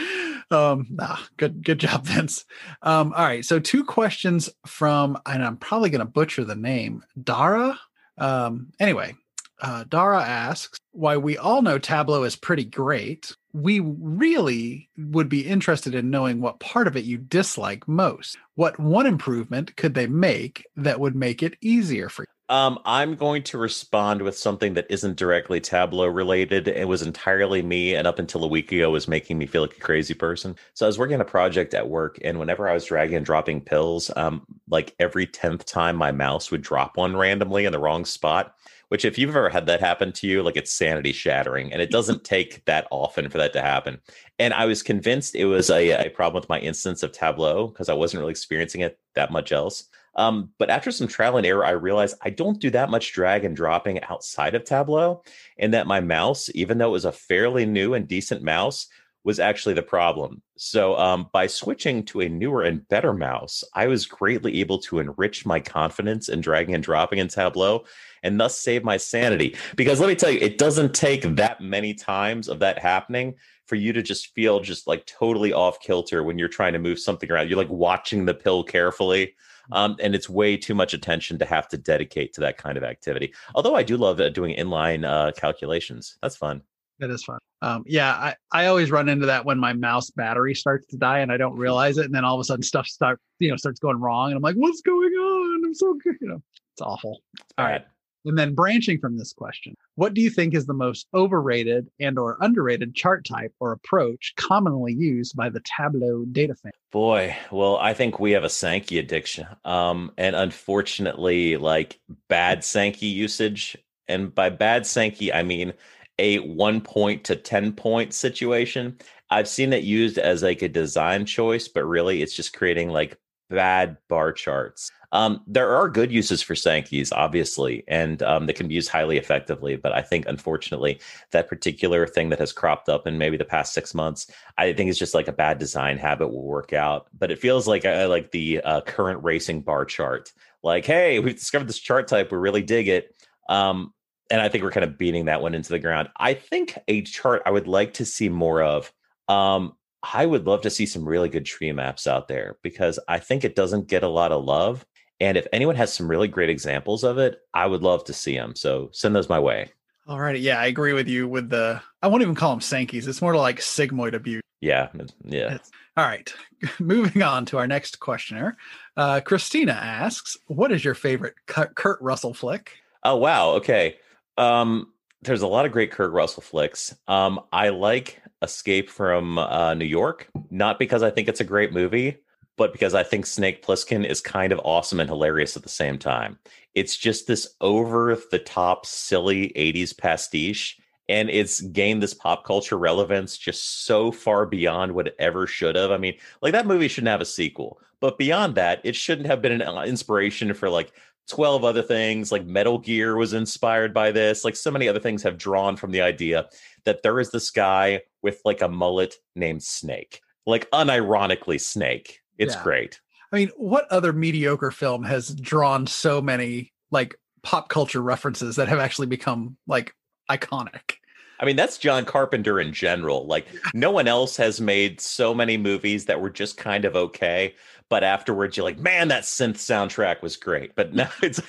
Um, nah, good, good job, Vince. Um, all right, so two questions from, and I'm probably going to butcher the name, Dara. Um, anyway, uh, Dara asks why we all know Tableau is pretty great. We really would be interested in knowing what part of it you dislike most. What one improvement could they make that would make it easier for you? Um, I'm going to respond with something that isn't directly Tableau related. It was entirely me, and up until a week ago, was making me feel like a crazy person. So I was working on a project at work, and whenever I was dragging and dropping pills, um, like every tenth time, my mouse would drop one randomly in the wrong spot, which if you've ever had that happen to you, like it's sanity shattering. And it doesn't take that often for that to happen. And I was convinced it was a, a problem with my instance of Tableau because I wasn't really experiencing it that much else. Um, but after some trial and error, I realized I don't do that much drag and dropping outside of Tableau, and that my mouse, even though it was a fairly new and decent mouse, was actually the problem. So, um, by switching to a newer and better mouse, I was greatly able to enrich my confidence in dragging and dropping in Tableau and thus save my sanity. Because let me tell you, it doesn't take that many times of that happening for you to just feel just like totally off kilter when you're trying to move something around. You're like watching the pill carefully. Um, and it's way too much attention to have to dedicate to that kind of activity. Although I do love uh, doing inline uh, calculations. That's fun. That is fun. Um, yeah, I, I always run into that when my mouse battery starts to die and I don't realize it, and then all of a sudden stuff start you know starts going wrong, and I'm like, what's going on? I'm so good. You know, it's awful. It's all right. And then branching from this question, what do you think is the most overrated and or underrated chart type or approach commonly used by the Tableau data fan? Boy, well, I think we have a Sankey addiction. Um, and unfortunately, like bad Sankey usage. And by bad Sankey, I mean a one point to 10 point situation. I've seen it used as like a design choice, but really it's just creating like bad bar charts. Um, there are good uses for Sankeys, obviously, and um, they can be used highly effectively. But I think, unfortunately, that particular thing that has cropped up in maybe the past six months, I think is just like a bad design habit will work out. But it feels like like the uh, current racing bar chart. Like, hey, we've discovered this chart type. We really dig it. Um, and I think we're kind of beating that one into the ground. I think a chart I would like to see more of. Um, I would love to see some really good tree maps out there because I think it doesn't get a lot of love. And if anyone has some really great examples of it, I would love to see them. So send those my way. All right. Yeah, I agree with you with the, I won't even call them Sankeys. It's more like sigmoid abuse. Yeah. Yeah. It's, all right. Moving on to our next questioner. Uh, Christina asks, What is your favorite Kurt Russell flick? Oh, wow. Okay. Um, there's a lot of great Kurt Russell flicks. Um, I like Escape from uh, New York, not because I think it's a great movie, but because I think Snake Plissken is kind of awesome and hilarious at the same time. It's just this over the top, silly 80s pastiche. And it's gained this pop culture relevance just so far beyond what it ever should have. I mean, like that movie shouldn't have a sequel, but beyond that, it shouldn't have been an uh, inspiration for like 12 other things. Like Metal Gear was inspired by this. Like so many other things have drawn from the idea that there is this guy with like a mullet named Snake, like unironically Snake it's yeah. great. I mean, what other mediocre film has drawn so many like pop culture references that have actually become like iconic? I mean, that's John Carpenter in general. Like, no one else has made so many movies that were just kind of okay, but afterwards you're like, man, that synth soundtrack was great. But now it's,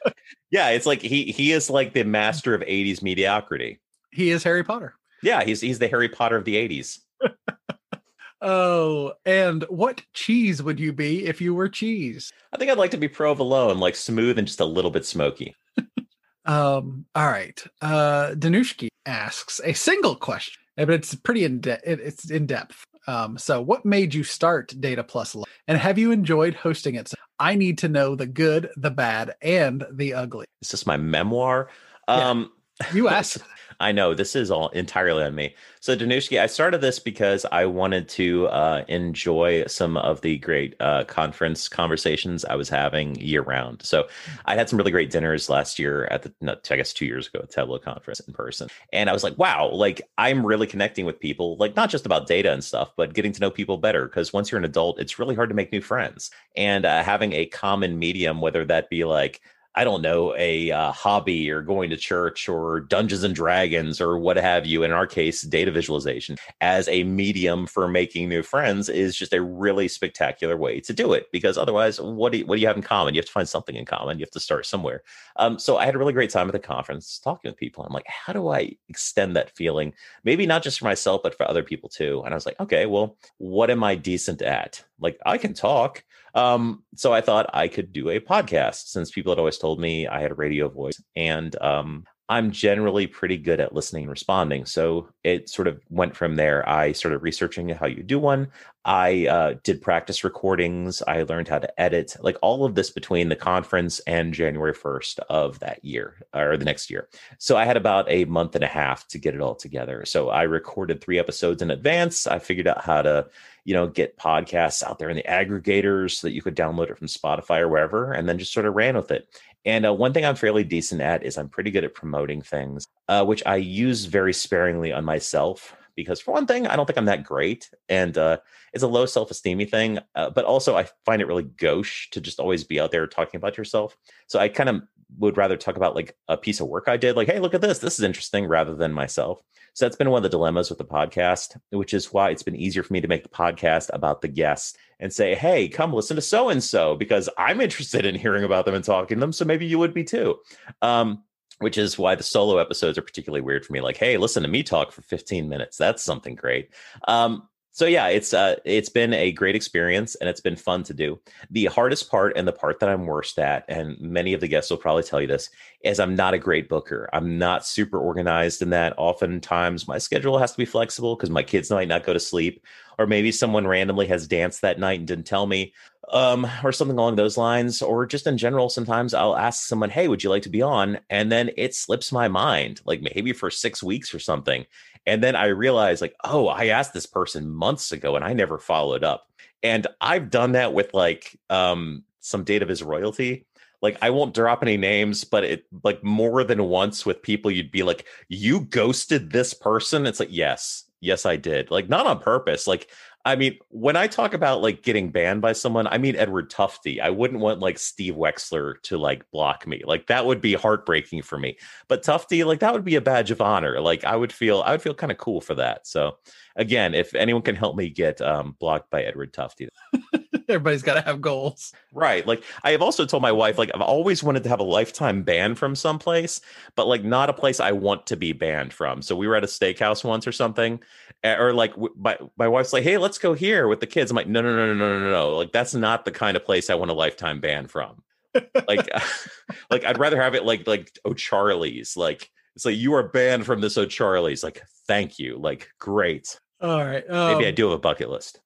yeah, it's like he he is like the master of '80s mediocrity. He is Harry Potter. Yeah, he's he's the Harry Potter of the '80s. Oh, and what cheese would you be if you were cheese? I think I'd like to be provolone, like smooth and just a little bit smoky. um, all right. Uh Danushki asks a single question, but it's pretty in depth. It's in depth. Um, so what made you start Data Plus Love? And have you enjoyed hosting it? I need to know the good, the bad, and the ugly. Is this my memoir? Um yeah. you asked. I know this is all entirely on me. So Danushki, I started this because I wanted to uh, enjoy some of the great uh, conference conversations I was having year round. So I had some really great dinners last year at the, not, I guess two years ago at Tableau conference in person, and I was like, wow, like I'm really connecting with people, like not just about data and stuff, but getting to know people better. Because once you're an adult, it's really hard to make new friends, and uh, having a common medium, whether that be like I don't know, a uh, hobby or going to church or Dungeons and Dragons or what have you. In our case, data visualization as a medium for making new friends is just a really spectacular way to do it. Because otherwise, what do you, what do you have in common? You have to find something in common. You have to start somewhere. Um, so I had a really great time at the conference talking with people. I'm like, how do I extend that feeling? Maybe not just for myself, but for other people too. And I was like, okay, well, what am I decent at? Like I can talk. Um, so I thought I could do a podcast since people had always told me I had a radio voice. And um, I'm generally pretty good at listening and responding. So it sort of went from there. I started researching how you do one. I uh, did practice recordings. I learned how to edit, like all of this between the conference and January 1st of that year or the next year. So I had about a month and a half to get it all together. So I recorded three episodes in advance. I figured out how to, you know, get podcasts out there in the aggregators so that you could download it from Spotify or wherever, and then just sort of ran with it. And uh, one thing I'm fairly decent at is I'm pretty good at promoting things, uh, which I use very sparingly on myself because for one thing, I don't think I'm that great, and uh, it's a low self esteemy thing. Uh, but also, I find it really gauche to just always be out there talking about yourself. So I kind of would rather talk about like a piece of work I did, like, hey, look at this, this is interesting, rather than myself. So that's been one of the dilemmas with the podcast, which is why it's been easier for me to make the podcast about the guests and say, hey, come listen to so and so because I'm interested in hearing about them and talking to them. So maybe you would be too. Um, which is why the solo episodes are particularly weird for me. Like, hey, listen to me talk for 15 minutes. That's something great. Um, so yeah, it's uh, it's been a great experience and it's been fun to do. The hardest part and the part that I'm worst at, and many of the guests will probably tell you this, is I'm not a great booker. I'm not super organized in that. Oftentimes, my schedule has to be flexible because my kids might not go to sleep, or maybe someone randomly has danced that night and didn't tell me um, or something along those lines, or just in general, sometimes I'll ask someone, Hey, would you like to be on? And then it slips my mind, like maybe for six weeks or something. And then I realize, like, oh, I asked this person months ago and I never followed up. And I've done that with like um, some data viz royalty. Like, I won't drop any names, but it like more than once with people, you'd be like, You ghosted this person. It's like, Yes, yes, I did. Like, not on purpose. Like, I mean, when I talk about like getting banned by someone, I mean Edward Tufte. I wouldn't want like Steve Wexler to like block me. Like that would be heartbreaking for me. But Tufte, like that would be a badge of honor. Like I would feel I would feel kind of cool for that. So again, if anyone can help me get um, blocked by Edward Tufte. Everybody's got to have goals. Right. Like I have also told my wife, like I've always wanted to have a lifetime ban from someplace, but like not a place I want to be banned from. So we were at a steakhouse once or something, or like my, my wife's like, hey, let's go here with the kids. I'm like, no, no, no, no, no, no, no. Like that's not the kind of place I want a lifetime ban from. like, like I'd rather have it like like O'Charlie's. Like it's like you are banned from this O'Charlie's. Like, thank you. Like, great. All right. Um, Maybe I um do have a bucket list.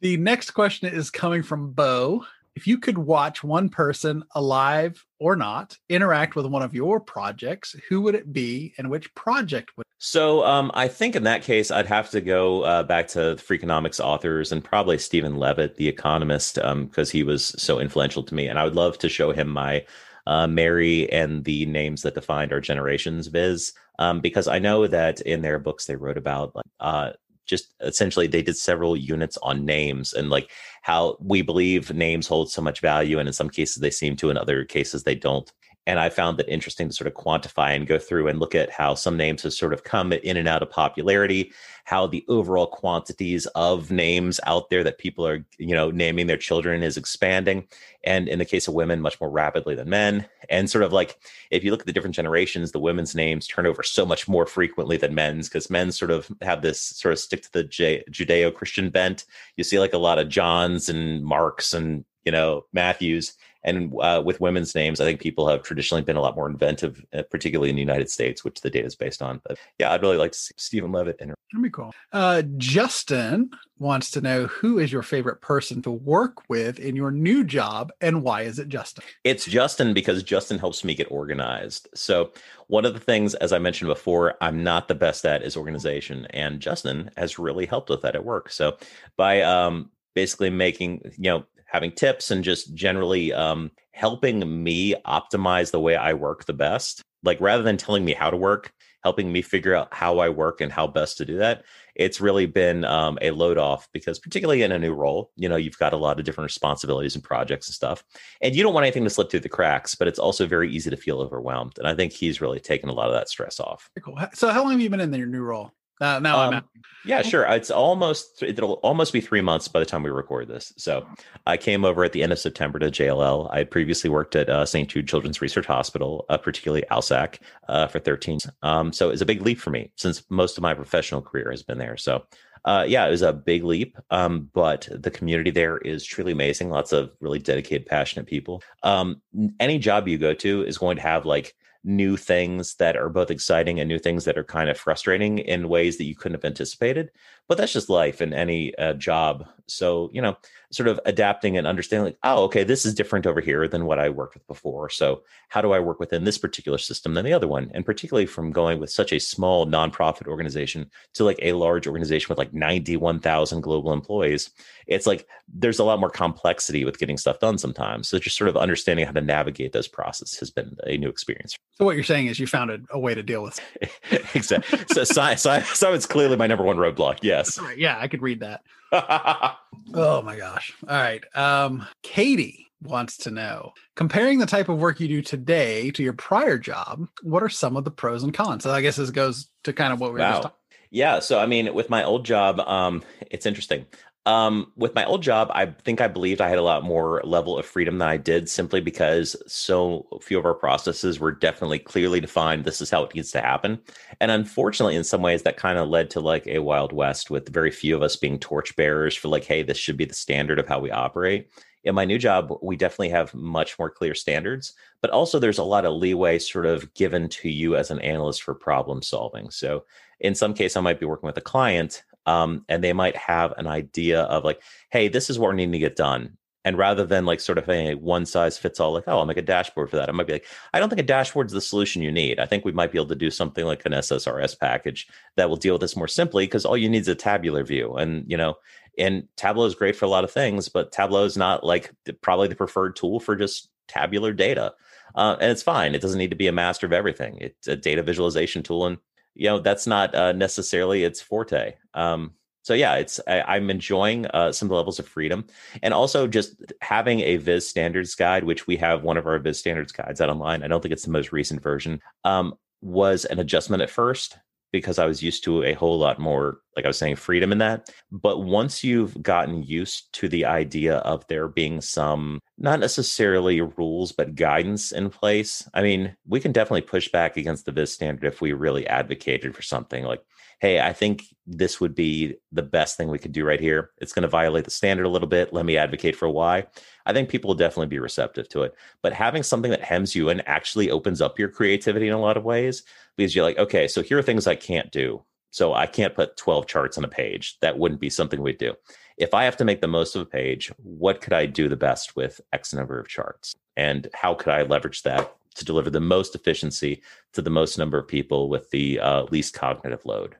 The next question is coming from Bo if you could watch one person alive or not interact with one of your projects, who would it be and which project would so um, I think in that case, I'd have to go uh, back to the Freakonomics authors and probably Steven Levitt, the economist, because um, he was so influential to me. And I would love to show him my uh, Mary and the names that defined our generations viz. Um, because I know that in their books they wrote about uh, just essentially they did several units on names and like how we believe names hold so much value and in some cases they seem to in other cases they don't and i found that interesting to sort of quantify and go through and look at how some names have sort of come in and out of popularity how the overall quantities of names out there that people are you know naming their children is expanding. And in the case of women much more rapidly than men. And sort of like if you look at the different generations the women's names turn over so much more frequently than men's because men sort of have this sort of stick to the J- judeo-christian bent. You see like a lot of johns and marks and you know matthews and uh, with women's names, I think people have traditionally been a lot more inventive, uh, particularly in the United States, which the data is based on. But yeah, I'd really like to see Steven Levitt. Inter- That'd be cool. Uh, Justin wants to know who is your favorite person to work with in your new job and why is it Justin? It's Justin because Justin helps me get organized. So, one of the things, as I mentioned before, I'm not the best at is organization. And Justin has really helped with that at work. So, by um, basically making, you know, having tips and just generally um, helping me optimize the way I work the best. Like rather than telling me how to work, helping me figure out how I work and how best to do that. It's really been um, a load off because, particularly in a new role, you know, you've got a lot of different responsibilities and projects and stuff. And you don't want anything to slip through the cracks, but it's also very easy to feel overwhelmed. And I think he's really taken a lot of that stress off. Cool. So, how long have you been in your new role? Uh, now um, I'm Yeah, sure. It's almost it'll almost be three months by the time we record this. So I came over at the end of September to JLL. I previously worked at uh, St. Jude Children's Research Hospital, uh, particularly ALSAC, uh, for 13. Um, so it's a big leap for me since most of my professional career has been there. So uh, yeah, it was a big leap. Um, but the community there is truly amazing. Lots of really dedicated, passionate people. Um, any job you go to is going to have like new things that are both exciting and new things that are kind of frustrating in ways that you couldn't have anticipated. But that's just life in any uh, job. So, you know, sort of adapting and understanding, like, oh, okay, this is different over here than what I worked with before. So, how do I work within this particular system than the other one? And particularly from going with such a small nonprofit organization to like a large organization with like 91,000 global employees, it's like there's a lot more complexity with getting stuff done sometimes. So, just sort of understanding how to navigate those processes has been a new experience. So, what you're saying is you found a, a way to deal with exactly. So, science, science, science clearly my number one roadblock. Yes. Right. Yeah, I could read that. oh my gosh. All right. Um, Katie wants to know comparing the type of work you do today to your prior job, what are some of the pros and cons? So I guess this goes to kind of what we wow. were just talking. Yeah. So I mean, with my old job, um, it's interesting. Um, with my old job, I think I believed I had a lot more level of freedom than I did simply because so few of our processes were definitely clearly defined. This is how it needs to happen. And unfortunately, in some ways, that kind of led to like a Wild West with very few of us being torchbearers for like, hey, this should be the standard of how we operate. In my new job, we definitely have much more clear standards, but also there's a lot of leeway sort of given to you as an analyst for problem solving. So in some case, I might be working with a client um, and they might have an idea of like, hey, this is what we're needing to get done. And rather than like sort of a one size fits all, like, oh, I'll make a dashboard for that. I might be like, I don't think a dashboard is the solution you need. I think we might be able to do something like an SSRS package that will deal with this more simply because all you need is a tabular view. And, you know, and Tableau is great for a lot of things, but Tableau is not like probably the preferred tool for just tabular data. Uh, and it's fine. It doesn't need to be a master of everything. It's a data visualization tool, and you know that's not uh, necessarily its forte. Um, so yeah, it's I, am enjoying uh, some levels of freedom, and also just having a Viz standards guide, which we have one of our Viz standards guides out online. I don't think it's the most recent version. Um, was an adjustment at first because I was used to a whole lot more, like I was saying, freedom in that. But once you've gotten used to the idea of there being some, not necessarily rules, but guidance in place, I mean, we can definitely push back against the Viz standard if we really advocated for something like, hey, I think this would be the best thing we could do right here. It's going to violate the standard a little bit. Let me advocate for why. I think people will definitely be receptive to it. But having something that hems you and actually opens up your creativity in a lot of ways, because you're like, okay, so here are things I can't do. So I can't put 12 charts on a page. That wouldn't be something we'd do. If I have to make the most of a page, what could I do the best with X number of charts? And how could I leverage that to deliver the most efficiency to the most number of people with the uh, least cognitive load?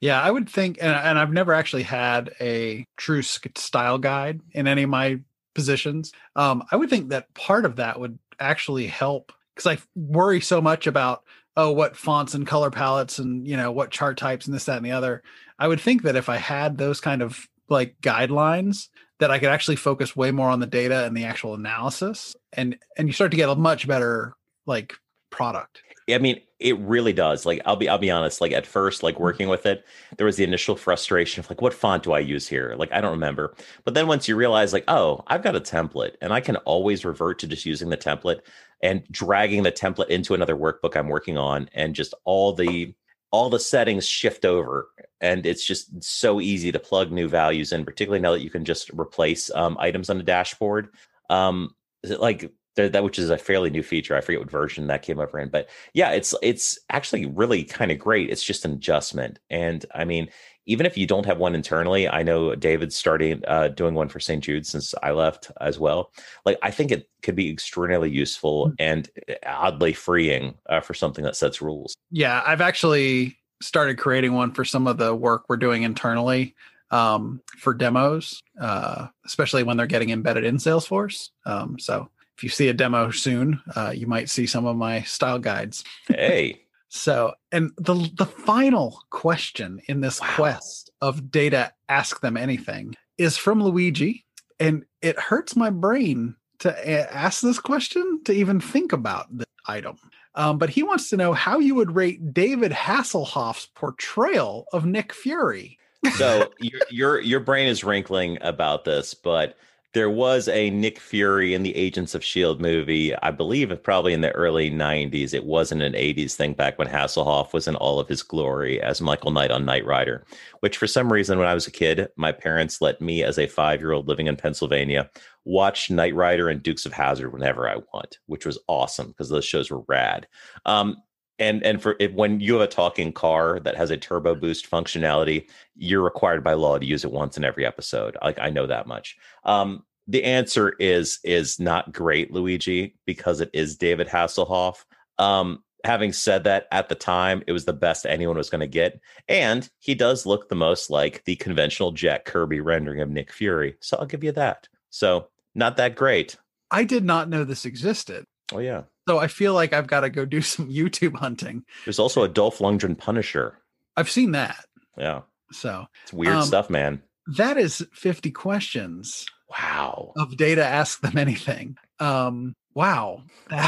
Yeah, I would think, and, and I've never actually had a true style guide in any of my positions. Um, I would think that part of that would actually help because I worry so much about oh what fonts and color palettes and you know what chart types and this that and the other. I would think that if I had those kind of like guidelines that I could actually focus way more on the data and the actual analysis and and you start to get a much better like product. I mean, it really does. Like, I'll be, I'll be honest. Like at first, like mm-hmm. working with it, there was the initial frustration of like, what font do I use here? Like, I don't remember. But then once you realize, like, oh, I've got a template, and I can always revert to just using the template and dragging the template into another workbook I'm working on, and just all the all the settings shift over, and it's just so easy to plug new values in. Particularly now that you can just replace um, items on the dashboard. Um, like that which is a fairly new feature. I forget what version that came over in, but yeah, it's it's actually really kind of great. It's just an adjustment, and I mean, even if you don't have one internally, I know David's starting uh, doing one for St. Jude since I left as well. Like, I think it could be extraordinarily useful mm-hmm. and eh, oddly freeing uh, for something that sets rules. Yeah, I've actually started creating one for some of the work we're doing internally um, for demos, uh, especially when they're getting embedded in Salesforce. Um, so if you see a demo soon, uh, you might see some of my style guides. Hey. so, and the the final question in this wow. quest of data ask them anything is from Luigi, and it hurts my brain to ask this question to even think about the item. Um, but he wants to know how you would rate David Hasselhoff's portrayal of Nick Fury. so your, your your brain is wrinkling about this, but there was a Nick Fury in the Agents of S.H.I.E.L.D. movie, I believe probably in the early 90s. It wasn't an 80s thing back when Hasselhoff was in all of his glory as Michael Knight on Knight Rider, which for some reason, when I was a kid, my parents let me, as a five year old living in Pennsylvania, watch Knight Rider and Dukes of Hazzard whenever I want, which was awesome because those shows were rad. Um, and and for if, when you have a talking car that has a turbo boost functionality you're required by law to use it once in every episode. Like i know that much. Um, the answer is is not great luigi because it is david hasselhoff. Um, having said that at the time it was the best anyone was going to get and he does look the most like the conventional jack kirby rendering of nick fury so i'll give you that. So not that great. I did not know this existed. Oh yeah so I feel like I've got to go do some YouTube hunting. There's also a Dolph Lundgren Punisher. I've seen that. Yeah. So it's weird um, stuff, man. That is 50 questions. Wow. Of data ask them anything. Um, wow.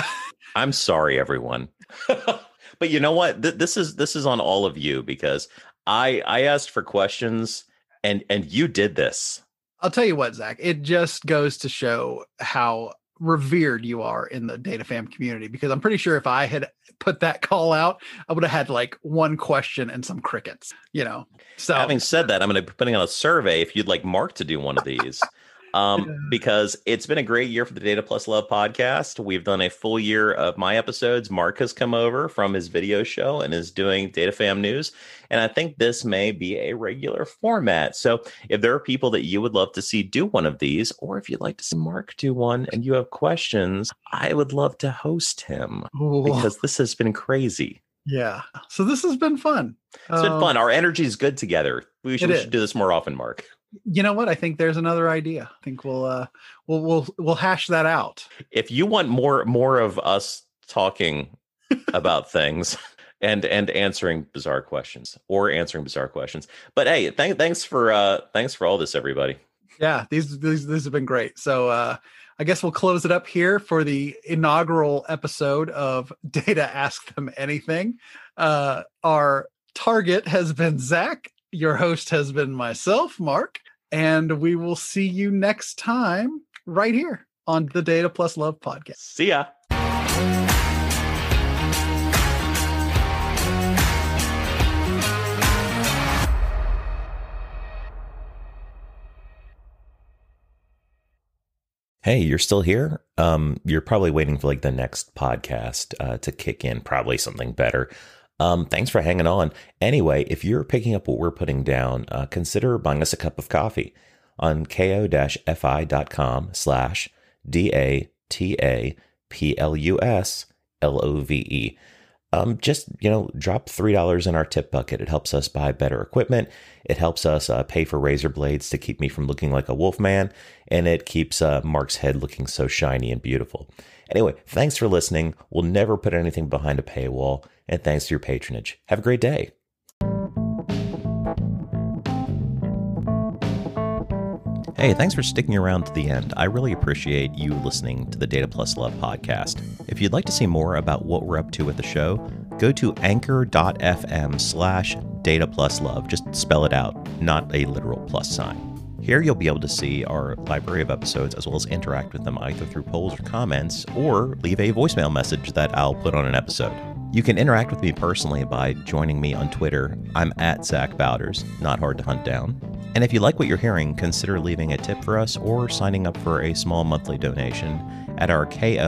I'm sorry, everyone. but you know what? Th- this is this is on all of you because I I asked for questions and and you did this. I'll tell you what, Zach. It just goes to show how revered you are in the data fam community because I'm pretty sure if I had put that call out, I would have had like one question and some crickets, you know. So having said that, I'm going to be putting on a survey if you'd like Mark to do one of these um, because it's been a great year for the Data Plus Love podcast. We've done a full year of my episodes. Mark has come over from his video show and is doing Data Fam News. And I think this may be a regular format. So if there are people that you would love to see do one of these, or if you'd like to see Mark do one and you have questions, I would love to host him Ooh. because this has been crazy. Yeah. So this has been fun. It's been fun. Um, Our energy is good together. We should, we should do this more often, Mark you know what? I think there's another idea. I think we'll uh we'll we'll we'll hash that out. If you want more more of us talking about things and and answering bizarre questions or answering bizarre questions. But hey, th- thanks for uh thanks for all this everybody. Yeah, these these these have been great. So uh I guess we'll close it up here for the inaugural episode of Data Ask Them Anything. Uh our target has been Zach. Your host has been myself, Mark. And we will see you next time right here on the Data Plus Love podcast. See ya. Hey, you're still here? Um, you're probably waiting for like the next podcast uh, to kick in, probably something better. Um, thanks for hanging on. Anyway, if you're picking up what we're putting down, uh, consider buying us a cup of coffee on ko-fi.com slash D-A-T-A-P-L-U-S-L-O-V-E. Um, just, you know, drop $3 in our tip bucket. It helps us buy better equipment. It helps us uh, pay for razor blades to keep me from looking like a wolf man. And it keeps uh, Mark's head looking so shiny and beautiful. Anyway, thanks for listening. We'll never put anything behind a paywall and thanks to your patronage. Have a great day. Hey, thanks for sticking around to the end. I really appreciate you listening to the Data Plus Love podcast. If you'd like to see more about what we're up to with the show, go to anchor.fm slash data plus love. Just spell it out, not a literal plus sign. Here you'll be able to see our library of episodes as well as interact with them either through polls or comments or leave a voicemail message that I'll put on an episode. You can interact with me personally by joining me on Twitter. I'm at Zach Bowders, not hard to hunt down. And if you like what you're hearing, consider leaving a tip for us or signing up for a small monthly donation at our ko-fi.com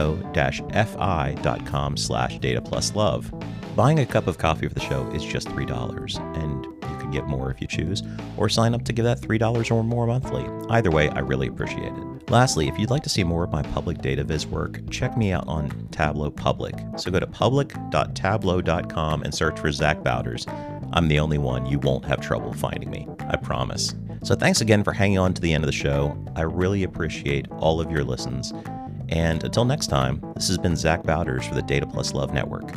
slash data plus love. Buying a cup of coffee for the show is just $3, and you can get more if you choose, or sign up to give that $3 or more monthly. Either way, I really appreciate it. Lastly, if you'd like to see more of my public data viz work, check me out on Tableau Public. So go to public.tableau.com and search for Zach Bowders. I'm the only one. You won't have trouble finding me. I promise. So thanks again for hanging on to the end of the show. I really appreciate all of your listens. And until next time, this has been Zach Bowders for the Data Plus Love Network.